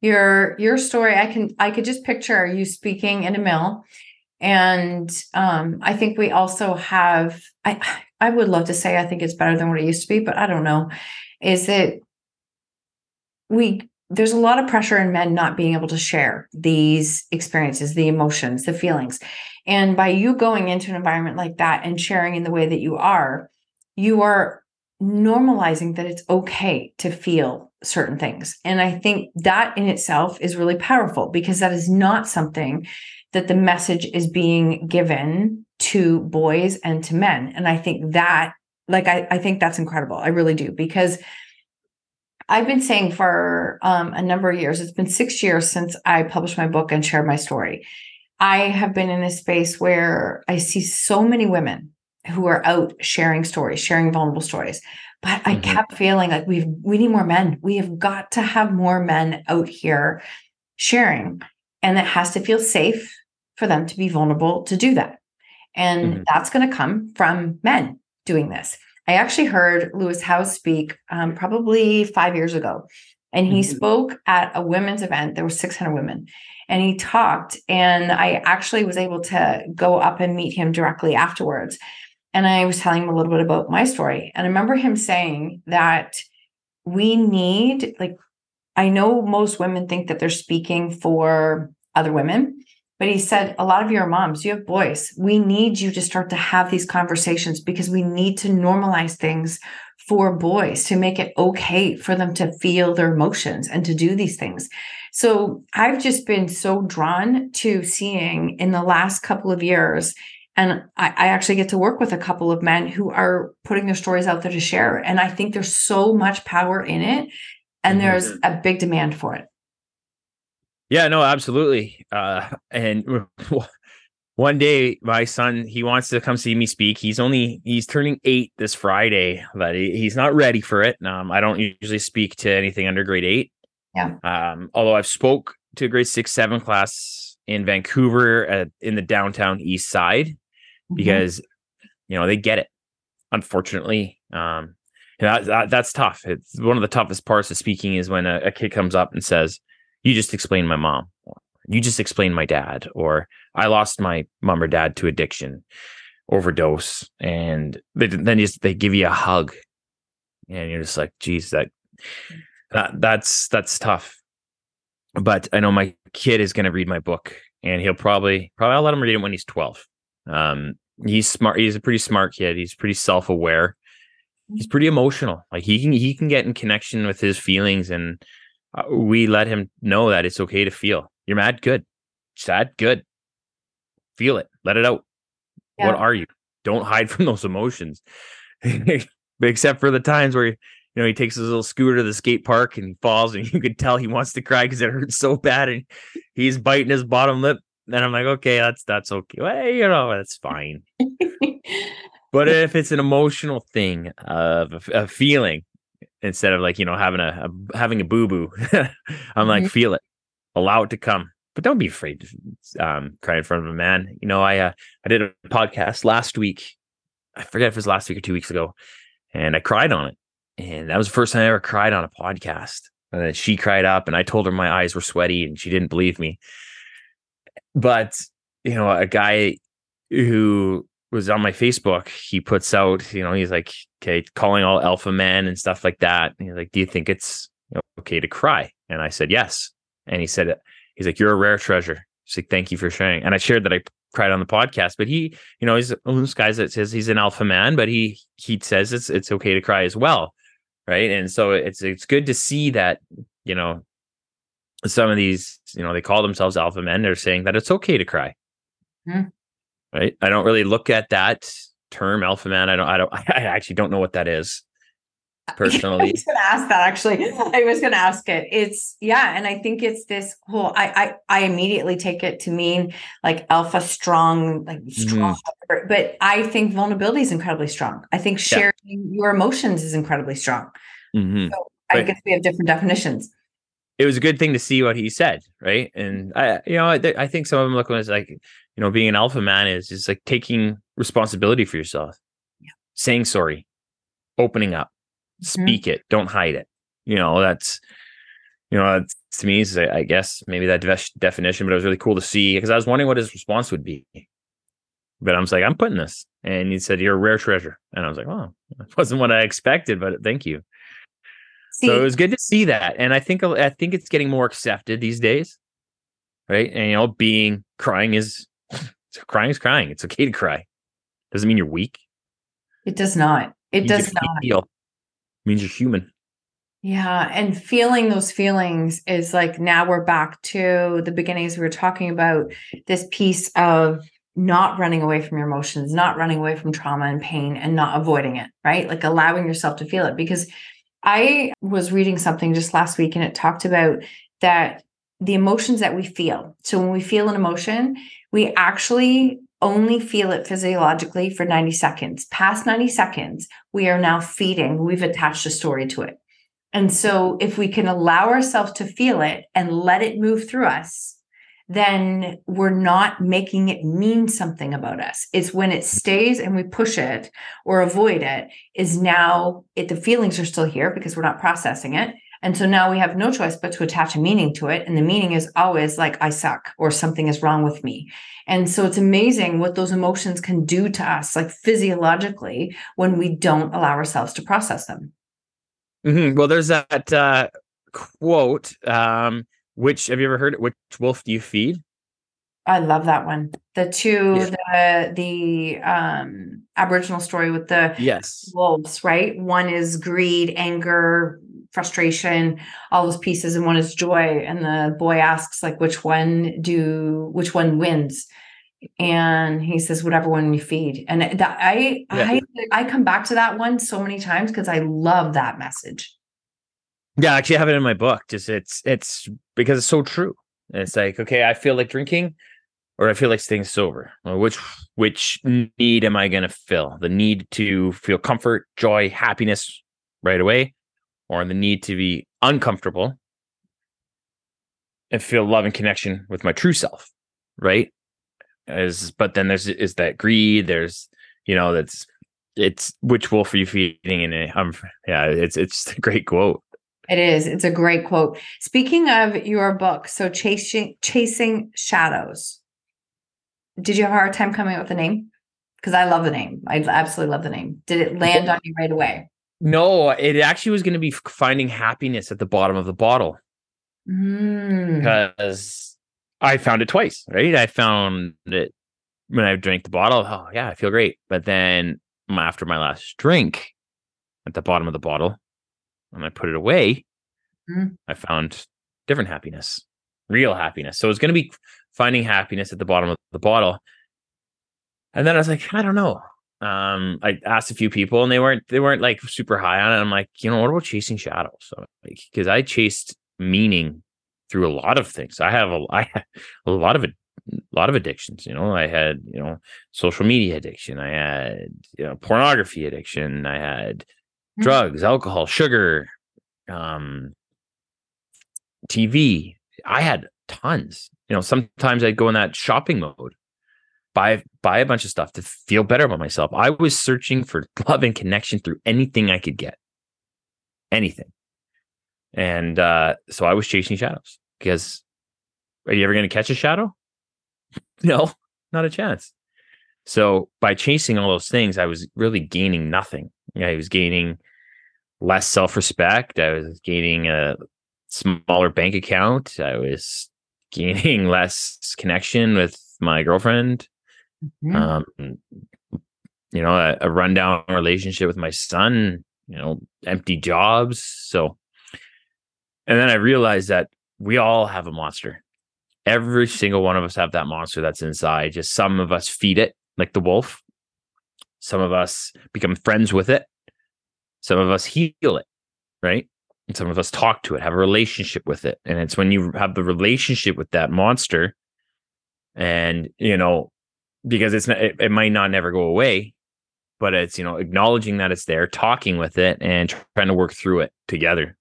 Your your story, I can I could just picture you speaking in a mill, and um, I think we also have I I would love to say I think it's better than what it used to be, but I don't know. Is that we there's a lot of pressure in men not being able to share these experiences, the emotions, the feelings. And by you going into an environment like that and sharing in the way that you are, you are normalizing that it's okay to feel certain things. And I think that in itself is really powerful because that is not something that the message is being given to boys and to men. And I think that, like, I, I think that's incredible. I really do, because I've been saying for um, a number of years, it's been six years since I published my book and shared my story. I have been in a space where I see so many women who are out sharing stories, sharing vulnerable stories. But I mm-hmm. kept feeling like we've we need more men. We have got to have more men out here sharing. And it has to feel safe for them to be vulnerable to do that. And mm-hmm. that's going to come from men doing this. I actually heard Lewis Howes speak um, probably five years ago, and he mm-hmm. spoke at a women's event. There were 600 women, and he talked. And I actually was able to go up and meet him directly afterwards. And I was telling him a little bit about my story. And I remember him saying that we need, like, I know most women think that they're speaking for other women, but he said, a lot of you are moms, you have boys. We need you to start to have these conversations because we need to normalize things for boys to make it okay for them to feel their emotions and to do these things. So I've just been so drawn to seeing in the last couple of years. And I, I actually get to work with a couple of men who are putting their stories out there to share. And I think there's so much power in it. And mm-hmm. there's a big demand for it. Yeah, no, absolutely. Uh, and one day, my son he wants to come see me speak. He's only he's turning eight this Friday, but he, he's not ready for it. Um, I don't usually speak to anything under grade eight. Yeah. Um, although I've spoke to a grade six, seven class in Vancouver at, in the downtown east side mm-hmm. because you know they get it. Unfortunately, um, that, that, that's tough. It's one of the toughest parts of speaking is when a, a kid comes up and says, you just explained my mom you just explained my dad or i lost my mom or dad to addiction overdose and they, then just they give you a hug and you're just like geez that that that's that's tough. But i know my kid is going to read my book and he'll probably probably i'll let him read it when he's 12 um he's smart he's a pretty smart kid he's pretty self-aware. He's pretty emotional like he can he can get in connection with his feelings and uh, we let him know that it's okay to feel. You're mad, good. Sad, good. Feel it. Let it out. Yeah. What are you? Don't hide from those emotions. Except for the times where you know he takes his little scooter to the skate park and falls and you could tell he wants to cry because it hurts so bad and he's biting his bottom lip. And I'm like, okay, that's that's okay. Well, you know, that's fine. but if it's an emotional thing of a, a feeling, instead of like you know having a, a having a boo boo i'm mm-hmm. like feel it. Allow it to come. But don't be afraid to um, cry in front of a man. You know i uh, i did a podcast last week. I forget if it was last week or two weeks ago and i cried on it. And that was the first time i ever cried on a podcast. And then she cried up and i told her my eyes were sweaty and she didn't believe me. But you know a guy who was on my Facebook, he puts out, you know, he's like, okay, calling all alpha men and stuff like that. And he's like, do you think it's okay to cry? And I said, yes. And he said, he's like, you're a rare treasure. He's like, thank you for sharing. And I shared that I cried on the podcast, but he, you know, he's one of those guys that says he's an alpha man, but he, he says it's, it's okay to cry as well. Right. And so it's, it's good to see that, you know, some of these, you know, they call themselves alpha men. They're saying that it's okay to cry. Mm-hmm right? I don't really look at that term alpha man. I don't, I don't, I actually don't know what that is personally. I was going to ask that actually. I was going to ask it. It's yeah, and I think it's this whole. I I I immediately take it to mean like alpha strong, like strong. Mm. But I think vulnerability is incredibly strong. I think sharing yeah. your emotions is incredibly strong. Mm-hmm. So I guess we have different definitions. It was a good thing to see what he said, right? And I, you know, I, I think some of them look at like you know, being an alpha man is is like taking responsibility for yourself, yeah. saying sorry, opening up, mm-hmm. speak it, don't hide it. You know, that's you know, that's, to me is I guess maybe that de- definition, but it was really cool to see because I was wondering what his response would be. But I was like, I'm putting this, and he said, "You're a rare treasure," and I was like, "Oh, that wasn't what I expected, but thank you." See, so it was good to see that, and I think I think it's getting more accepted these days, right? And you know, being crying is crying is crying. It's okay to cry. Doesn't mean you're weak. It does not. It, does not. Feel. It means you're human. Yeah. And feeling those feelings is like now we're back to the beginnings we were talking about this piece of not running away from your emotions, not running away from trauma and pain and not avoiding it, right? Like allowing yourself to feel it. Because I was reading something just last week and it talked about that the emotions that we feel. So when we feel an emotion, we actually only feel it physiologically for 90 seconds. Past 90 seconds, we are now feeding, we've attached a story to it. And so if we can allow ourselves to feel it and let it move through us, then we're not making it mean something about us. It's when it stays and we push it or avoid it is now it the feelings are still here because we're not processing it. And so now we have no choice but to attach a meaning to it. And the meaning is always like, I suck or something is wrong with me. And so it's amazing what those emotions can do to us, like physiologically, when we don't allow ourselves to process them. Mm-hmm. Well, there's that uh, quote. Um, which have you ever heard? It? Which wolf do you feed? I love that one. The two, yeah. the the um Aboriginal story with the yes wolves, right? One is greed, anger, frustration, all those pieces, and one is joy. And the boy asks, like, which one do which one wins? And he says, whatever one you feed. And that I yeah. I I come back to that one so many times because I love that message. Yeah, actually, I have it in my book. Just it's it's because it's so true. it's like, okay, I feel like drinking, or I feel like staying sober. Well, which which need am I going to fill? The need to feel comfort, joy, happiness right away, or in the need to be uncomfortable and feel love and connection with my true self, right? As but then there's is that greed. There's you know that's it's which wolf are you feeding? And I'm yeah, it's it's a great quote. It is. It's a great quote. Speaking of your book, so chasing chasing shadows. Did you have a hard time coming up with the name? Because I love the name. I absolutely love the name. Did it land on you right away? No, it actually was going to be finding happiness at the bottom of the bottle. Mm. Because I found it twice, right? I found it when I drank the bottle. Oh, yeah, I feel great. But then after my last drink at the bottom of the bottle, and I put it away, mm. I found different happiness, real happiness. So it's going to be finding happiness at the bottom of the bottle. And then I was like, I don't know. Um, I asked a few people and they weren't they weren't like super high on it. I'm like, you know, what about chasing shadows? So like because I chased meaning through a lot of things. I have a I have a lot of a lot of addictions you know i had you know social media addiction i had you know pornography addiction i had Mm-hmm. drugs, alcohol, sugar, um, TV. I had tons. You know, sometimes I'd go in that shopping mode, buy buy a bunch of stuff to feel better about myself. I was searching for love and connection through anything I could get, anything. And uh, so I was chasing shadows because are you ever going to catch a shadow? no, not a chance. So by chasing all those things, I was really gaining nothing. I was gaining less self respect. I was gaining a smaller bank account. I was gaining less connection with my girlfriend. Mm-hmm. Um, you know, a, a rundown relationship with my son, you know, empty jobs. So, and then I realized that we all have a monster. Every single one of us have that monster that's inside. Just some of us feed it like the wolf. Some of us become friends with it some of us heal it, right? And some of us talk to it, have a relationship with it. And it's when you have the relationship with that monster, and you know, because it's not, it, it might not never go away, but it's you know acknowledging that it's there, talking with it, and trying to work through it together.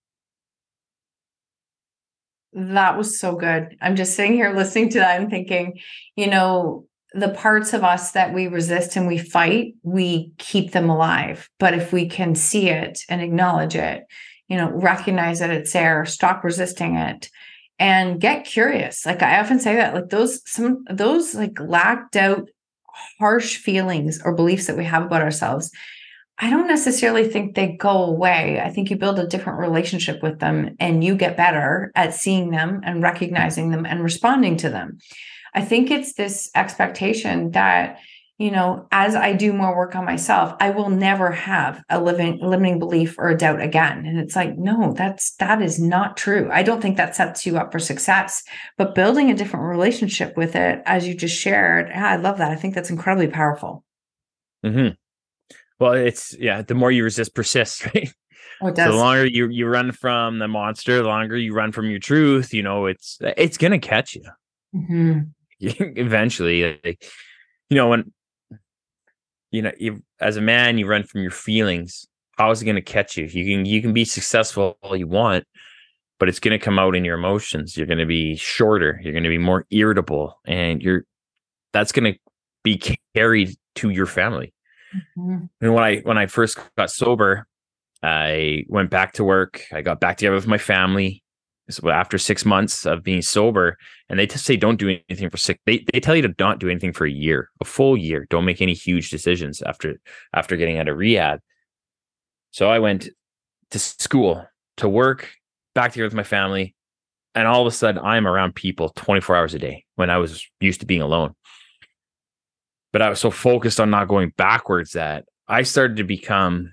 That was so good. I'm just sitting here listening to that and thinking, you know, the parts of us that we resist and we fight, we keep them alive. But if we can see it and acknowledge it, you know, recognize that it's there, stop resisting it and get curious. Like I often say that like those some those like lacked out harsh feelings or beliefs that we have about ourselves, I don't necessarily think they go away. I think you build a different relationship with them and you get better at seeing them and recognizing them and responding to them. I think it's this expectation that, you know, as I do more work on myself, I will never have a living limiting belief or a doubt again. And it's like, no, that's that is not true. I don't think that sets you up for success. But building a different relationship with it, as you just shared, I love that. I think that's incredibly powerful. Hmm. Well, it's yeah. The more you resist, persists, right? Oh, it So does. the longer you you run from the monster, the longer you run from your truth. You know, it's it's gonna catch you Mhm. eventually. Like, you know, when you know, you as a man, you run from your feelings. How is it gonna catch you? You can you can be successful all you want, but it's gonna come out in your emotions. You're gonna be shorter. You're gonna be more irritable, and you're that's gonna be carried to your family. Mhm. And when I when I first got sober, I went back to work. I got back together with my family. So after six months of being sober, and they just say don't do anything for six. They they tell you to not do anything for a year, a full year. Don't make any huge decisions after after getting out of rehab. So I went to school, to work, back together with my family, and all of a sudden I'm around people 24 hours a day when I was used to being alone. But I was so focused on not going backwards that I started to become,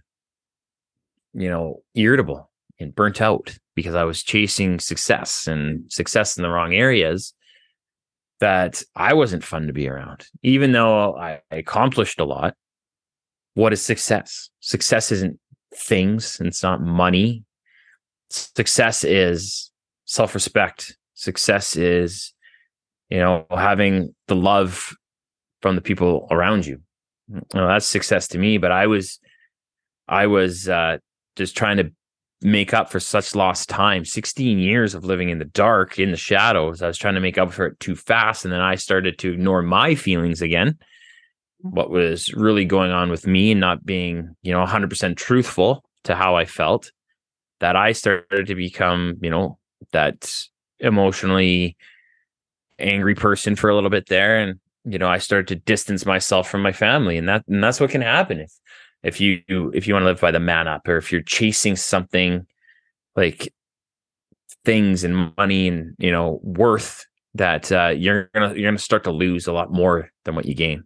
you know, irritable and burnt out because I was chasing success and success in the wrong areas that I wasn't fun to be around. Even though I accomplished a lot, what is success? Success isn't things, and it's not money. Success is self-respect. Success is, you know, having the love from the people around you. You know, that's success to me. But I was, I was uh, just trying to make up for such lost time. 16 years of living in the dark in the shadows. I was trying to make up for it too fast and then i started to ignore my feelings again. What was really going on with me and not being you know 100% truthful to how i felt that i started to become you know that emotionally angry person for a little bit there. And you know i started to distance myself from my family and that and that's what can happen if if you if you want to live by the man up or if you're chasing something like things and money and you know worth that uh, you're gonna you're gonna start to lose a lot more than what you gain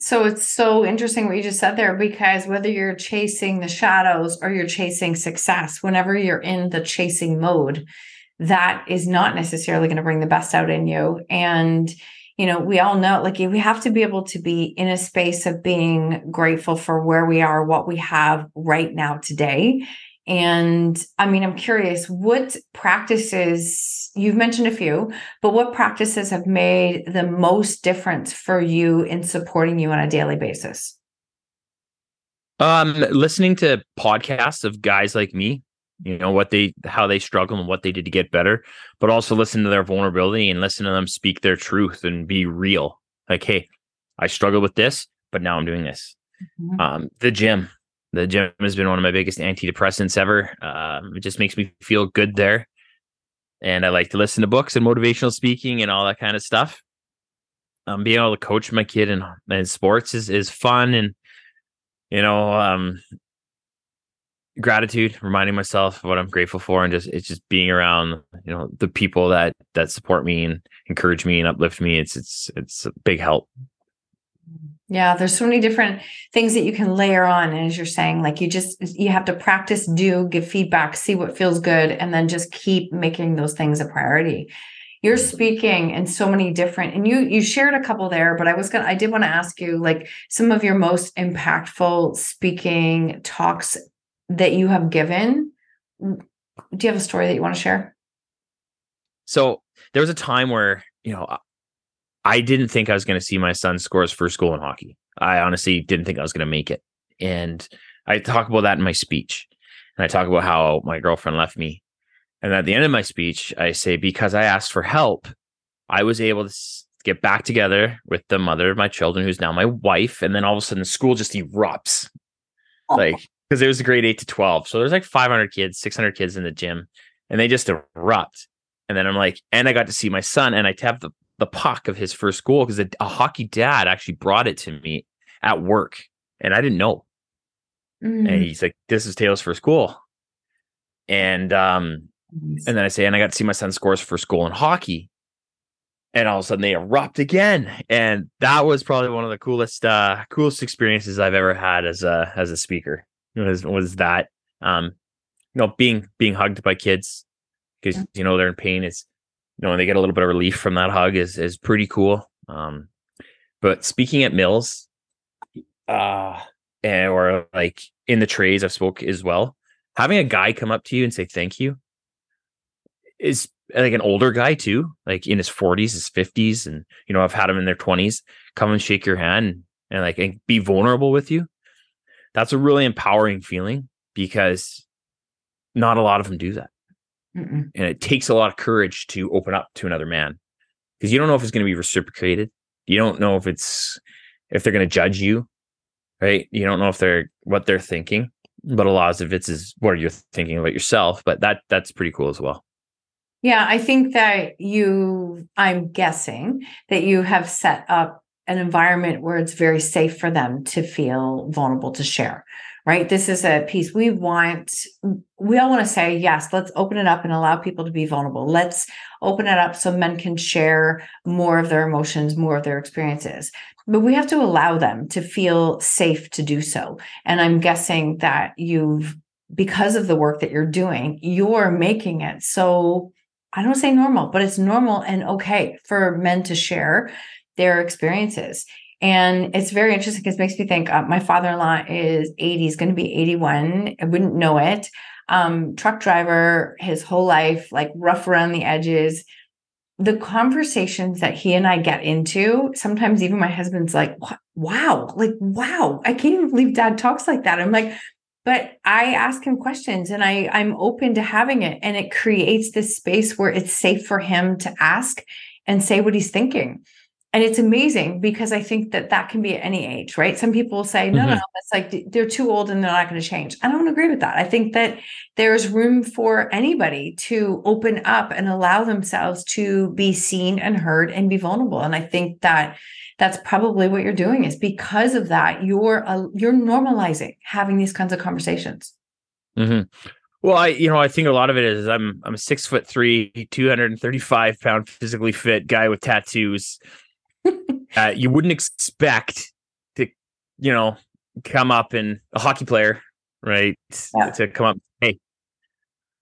So it's so interesting what you just said there because whether you're chasing the shadows or you're chasing success, whenever you're in the chasing mode, that is not necessarily going to bring the best out in you. And, you know, we all know like we have to be able to be in a space of being grateful for where we are, what we have right now today. And I mean, I'm curious what practices you've mentioned a few, but what practices have made the most difference for you in supporting you on a daily basis? um listening to podcasts of guys like me you know what they how they struggle and what they did to get better but also listen to their vulnerability and listen to them speak their truth and be real. Like hey i struggled with this but now i'm doing this. Mhm. um the gym. The gym has been one of my biggest antidepressants ever. Um it just makes me feel good there. And i like to listen to books and motivational speaking and all that kind of stuff. Um being able to coach my kid in, in sports is is fun and you know um gratitude reminding myself what i'm grateful for and just it's just being around you know the people that that support me and encourage me and uplift me it's it's it's a big help Yeah, there's so many different things that you can layer on. And as you're saying, like you just you have to practice, do, give feedback, see what feels good, and then just keep making those things a priority. You're speaking in so many different, and you you shared a couple there, but I was gonna I did want to ask you like some of your most impactful speaking talks that you have given. Do you have a story that you want to share? so there was a time where you know I- i didn't think i was going to see my son score his first goal in hockey. I honestly didn't think i was going to make it. And i talk about that in my speech. And i talk about how my girlfriend left me. And at the end of my speech i say because i asked for help i was able to s- get back together with the mother of my children who's now my wife. And then all of a sudden school just erupts. Like because it was a grade 8 to 12 so there's like 500 kids 600 kids in the gym and they just erupt. And then i'm like and i got to see my son and i tapped the, the puck of his first goal because a, a hockey dad actually brought it to me at work and i didn't know. Mm, and he's like this is taylor's first goal and um nice. and then i say and i got to see my son score his first goal in hockey. And all of a sudden they erupt again. And that was probably one of the coolest uh coolest experiences i've ever had as a as a speaker was was that um you know being being hugged by kids because you know they're in pain is you know when they get a little bit of relief from that hug is is pretty cool um but speaking at mills uh and, or like in the trades i've spoke as well having a guy come up to you and say thank you is like an older guy too, like in his 40s, his 50s, and you know, I've had him in their 20s come and shake your hand and like and be vulnerable with you. That's a really empowering feeling because not a lot of them do that. Mm-mm. And it takes a lot of courage to open up to another man because you don't know if it's going to be reciprocated. You don't know if it's if they're going to judge you, right? You don't know if they're what they're thinking, but a lot of it is what you're thinking about yourself. But that that's pretty cool as well. Yeah, I think that you, I'm guessing that you have set up an environment where it's very safe for them to feel vulnerable to share right? This is a piece we want we all want to say yes let's open it up and allow people to be vulnerable. Let's open it up so men can share more of their emotions more of their experiences. But we have to allow them to feel safe to do so. And i'm guessing that you've because of the work that you're doing you're making it so I don't say normal, but it's normal and okay for men to share their experiences. And it's very interesting because it makes me think uh, my father in law is 80, he's going to be 81. I wouldn't know it. Um, truck driver his whole life, like rough around the edges. The conversations that he and I get into, sometimes even my husband's like, wow, like, wow, I can't even believe dad talks like that. I'm like, but I ask him questions and I, I'm open to having it. And it creates this space where it's safe for him to ask and say what he's thinking and it's amazing because I think that that can be at any age, right? Some people say, no, mm-hmm. no, it's like they're too old and they're not going to change. I don't agree with that. I think that there's room for anybody to open up and allow themselves to be seen and heard and be vulnerable. And I think that that's probably what you're doing is because of that, you're uh, you're normalizing having these kinds of conversations. Mm-hmm. Well, I you know I think a lot of it is I'm I'm a six foot three, two hundred and thirty five pound physically fit guy with tattoos uh, you wouldn't expect to, you know, come up and a hockey player, right? Yeah. To come up, hey,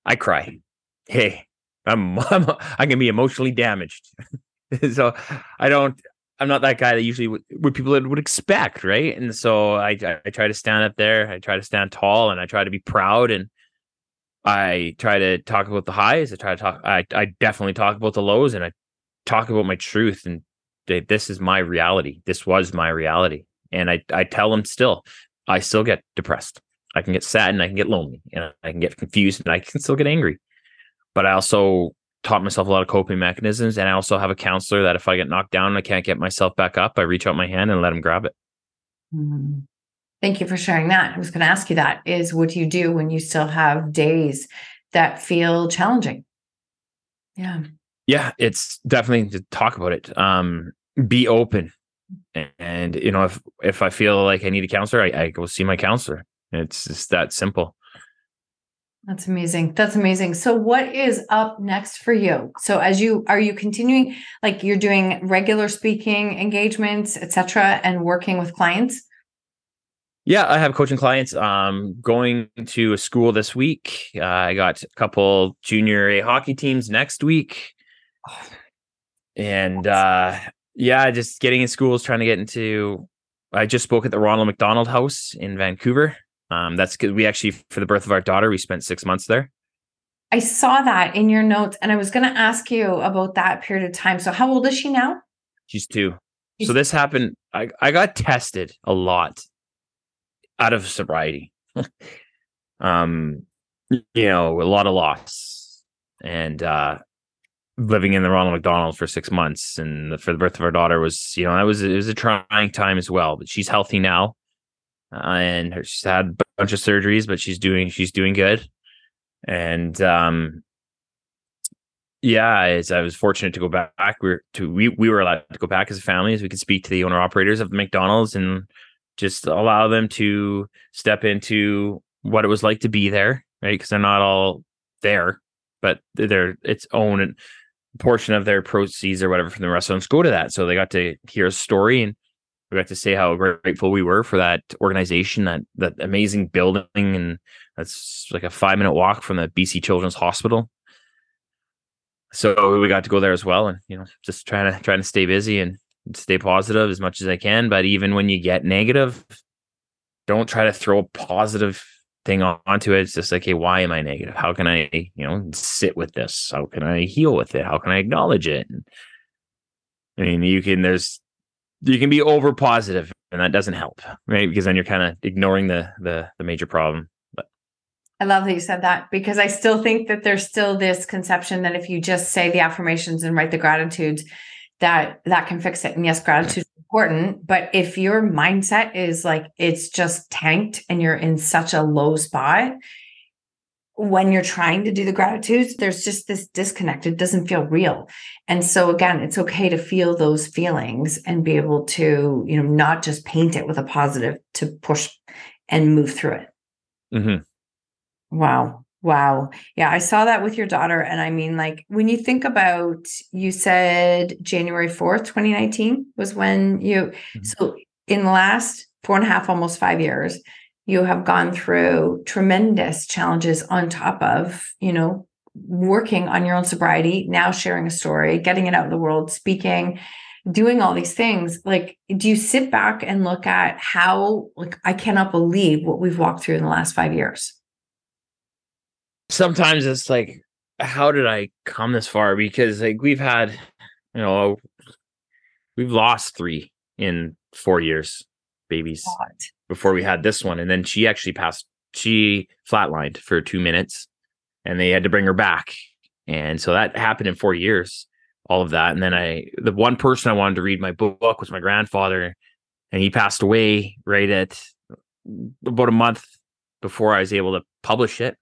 I cry. Hey, I'm I'm I can be emotionally damaged. so I don't. I'm not that guy that usually would, would people would expect, right? And so I, I I try to stand up there. I try to stand tall, and I try to be proud, and I try to talk about the highs. I try to talk. I I definitely talk about the lows, and I talk about my truth and this is my reality. This was my reality. And I, I tell them still, I still get depressed. I can get sad and I can get lonely and I can get confused and I can still get angry. But I also taught myself a lot of coping mechanisms. And I also have a counselor that if I get knocked down and I can't get myself back up, I reach out my hand and let him grab it. Mm-hmm. Thank you for sharing that. I was going to ask you that is what do you do when you still have days that feel challenging? Yeah yeah, it's definitely to talk about it. Um, be open, and you know, if if I feel like I need a counselor, I, I go see my counselor. It's just that simple. That's amazing. That's amazing. So what is up next for you? So as you are you continuing like you're doing regular speaking engagements, etc., and working with clients? Yeah, I have coaching clients. Um, going to a school this week. Uh, I got a couple junior A hockey teams next week and uh yeah, just getting in schools, trying to get into. I just spoke at the Ronald McDonald House in Vancouver. Um, that's good. We actually, for the birth of our daughter, we spent six months there. I saw that in your notes, and I was going to ask you about that period of time. So, how old is she now? She's two. She's so this happened. I I got tested a lot out of sobriety. um, you know, a lot of loss, and uh, living in the Ronald McDonald for six months, and the, for the birth of our daughter was, you know, that was it was a trying time as well. But she's healthy now, uh, and her, she's had a bunch of surgeries, but she's doing she's doing good. And um, yeah, as I was fortunate to go back, we are to we we were allowed to go back as a family, as we could speak to the owner operators of the McDonald's and just allow them to step into what it was like to be there, right? Because they're not all there, but they're its own and portion of their proceeds or whatever from the restaurants go to that. So they got to hear a story and we got to say how grateful we were for that organization, that that amazing building, and that's like a five minute walk from the BC Children's Hospital. So we got to go there as well, and you know, just trying to trying to stay busy and stay positive as much as I can. But even when you get negative, don't try to throw a positive thing onto it. It's just like, hey, why am I negative? How can I, you know, sit with this? How can I heal with it? How can I acknowledge it? I mean, you can there's you can be over positive and that doesn't help, right? Because then you're kind of ignoring the the the major problem. But I love that you said that because I still think that there's still this conception that if you just say the affirmations and write the gratitudes, that that can fix it. And yes, gratitude important, but if your mindset is like it's just tanked and you're in such a low spot, when you're trying to do the gratitudes, there's just this disconnect. It doesn't feel real. And so again, it's okay to feel those feelings and be able to, you know, not just paint it with a positive to push and move through it. Mm-hmm. Wow. Wow. Yeah, I saw that with your daughter. And I mean, like when you think about, you said January 4th, 2019 was when you, mm-hmm. so in the last four and a half, almost five years, you have gone through tremendous challenges on top of, you know, working on your own sobriety, now sharing a story, getting it out in the world, speaking, doing all these things. Like, do you sit back and look at how, like, I cannot believe what we've walked through in the last five years? Sometimes it's like, how did I come this far? Because, like, we've had, you know, we've lost three in four years, babies. God before we had this one. And then she actually passed, she flatlined for two minutes and they had to bring her back. And so that happened in four years, all of that. And then I, the one person I wanted to read my book was my grandfather, and he passed away right at about a month before I was able to publish it.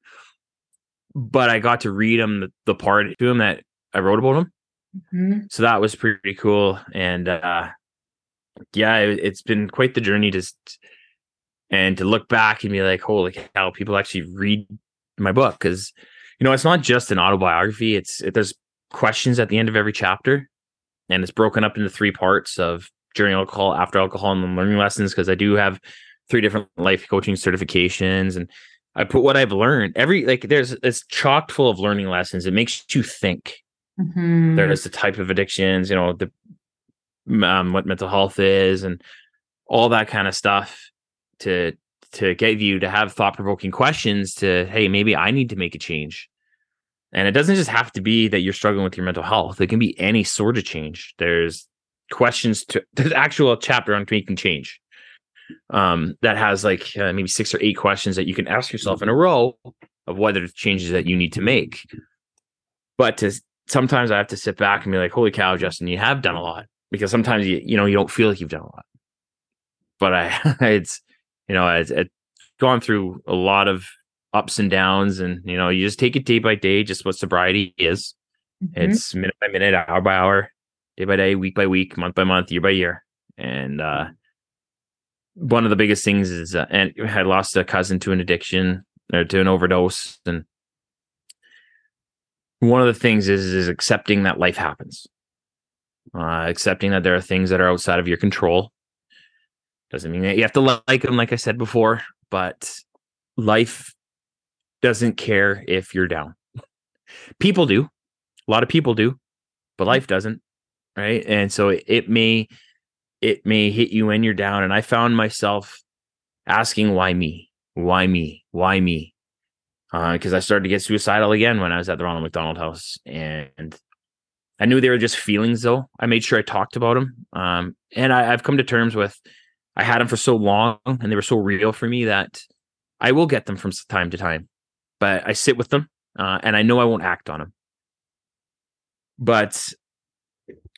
But I got to read him the, the part to him that I wrote about him. Mm-hmm. So that was pretty cool. And uh, yeah, it, it's been quite the journey to and to look back and be like, holy cow, people actually read my book because you know it's not just an autobiography. It's it, there's questions at the end of every chapter, and it's broken up into three parts of during alcohol, after alcohol, and then learning lessons because I do have three different life coaching certifications and I put what I've learned. Every like there's it's chocked full of learning lessons. It makes you think. Mm-hmm. There's the type of addictions, you know, the um, what mental health is and all that kind of stuff to to get you to have thought provoking questions to hey maybe i need to make a change and it doesn't just have to be that you're struggling with your mental health it can be any sort of change there's questions to there's actual chapter on making change um that has like uh, maybe six or eight questions that you can ask yourself in a row of are the changes that you need to make but to sometimes i have to sit back and be like holy cow justin you have done a lot because sometimes you you know you don't feel like you've done a lot but i it's you know, it's, it's gone through a lot of ups and downs, and you know, you just take it day by day, just what sobriety is. Mm-hmm. It's minute by minute, hour by hour, day by day, week by week, month by month, year by year, and uh, one of the biggest things is, uh, and I had lost a cousin to an addiction or to an overdose, and one of the things is is accepting that life happens, uh, accepting that there are things that are outside of your control, doesn't mean that you have to like them, like I said before, but life doesn't care if you're down. People do. A lot of people do, but life doesn't. Right. And so it, it may it may hit you when you're down. And I found myself asking why me? Why me? Why me? because uh, I started to get suicidal again when I was at the Ronald McDonald House, and I knew they were just feelings. Though I made sure I talked about them, um, and I, have come to terms with I had them for so long and they were so real for me that I will get them from time to time, but I sit with them uh, and I know I won't act on them. But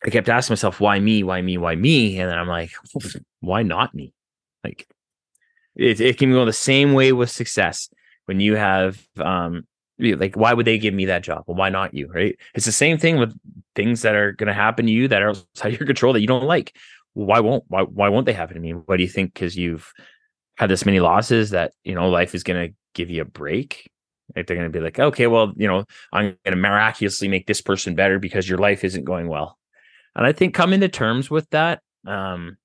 I kept asking myself, why me? Why me? Why me? And then I'm like, why not me? Like it, it can go the same way with success when you have um like why would they give me that job well why not you right it's the same thing with things that are going to happen to you that are outside your control that you don't like why won't why why won't they happen to me? What do you think? Because you've had this many losses that you know life is going to give you a break. Like they're going to be like, okay, well, you know, I'm going to miraculously make this person better because your life isn't going well. And I think coming to terms with that, um,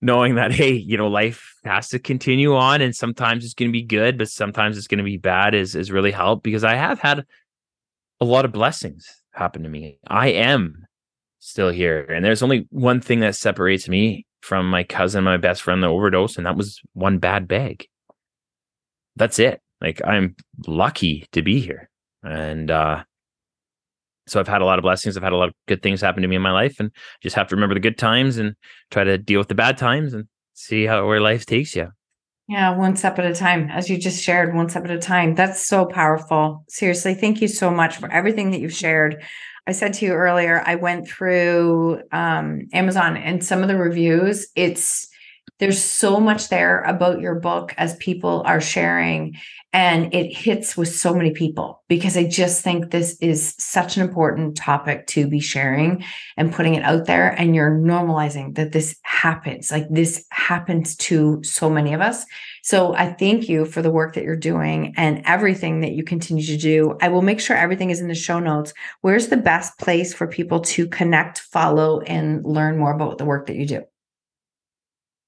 knowing that hey, you know, life has to continue on, and sometimes it's going to be good, but sometimes it's going to be bad, is is really helped because I have had a lot of blessings happen to me. I am still here. And there's only one thing that separates me from my cousin, my best friend, the overdose, and that was one bad bag. that's it. Like I'm lucky to be here. And uh so I've had a lot of blessings. I've had a lot of good things happen to me in my life and just have to remember the good times and try to deal with the bad times and see how where life takes you. Yeah, one step at a time, as you just shared, one step at a time. That's so powerful. Seriously, thank you so much for everything that you've shared. I said to you earlier, I went through um, Amazon and some of the reviews. It's there's so much there about your book as people are sharing and it hits with so many people because I just think this is such an important topic to be sharing and putting it out there. And you're normalizing that this happens like this happens to so many of us. So I thank you for the work that you're doing and everything that you continue to do. I will make sure everything is in the show notes. Where's the best place for people to connect follow and learn more about the work that you do?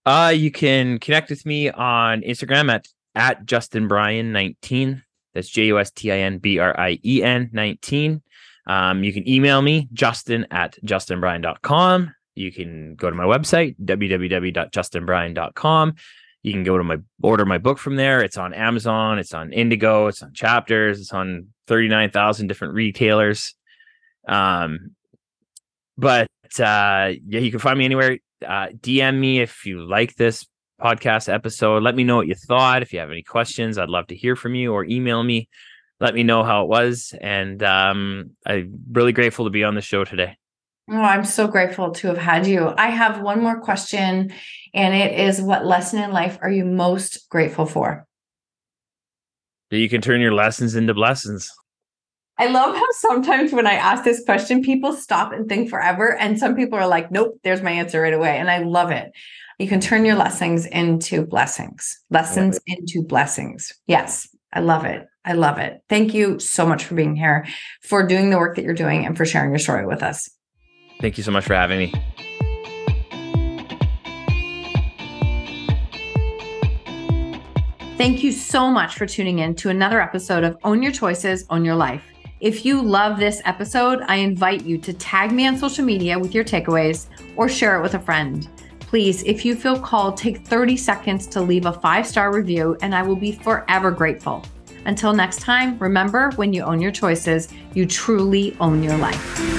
Uh, you can connect with me on Instagram at at Justin Brien 19. That's J U S T I N B R I E N 19. Um, you can email me, justin at justinbrien.com. You can go to my website, www.justinbrien.com. You can go to my order my book from there. It's on Amazon, it's on Indigo, it's on Chapters, it's on 39,000 different retailers. Um, but uh, yeah, you can find me anywhere uh, DM me if you like this podcast episode. Let me know what you thought. If you have any questions, I'd love to hear from you or email me. Let me know how it was. And um, I'm really grateful to be on the show today. Oh, I'm so grateful to have had you. I have one more question, and it is what lesson in life are you most grateful for? That you can turn your lessons into blessings. I love how sometimes when I ask this question, people stop and think forever. And some people are like, nope, there's my answer right away. And I love it. You can turn your lessons into blessings, lessons into blessings. Yes, I love it. I love it. Thank you so much for being here, for doing the work that you're doing, and for sharing your story with us. Thank you so much for having me. Thank you so much for tuning in to another episode of Own Your Choices, Own Your Life. If you love this episode, I invite you to tag me on social media with your takeaways or share it with a friend. Please, if you feel called, take 30 seconds to leave a five star review, and I will be forever grateful. Until next time, remember when you own your choices, you truly own your life.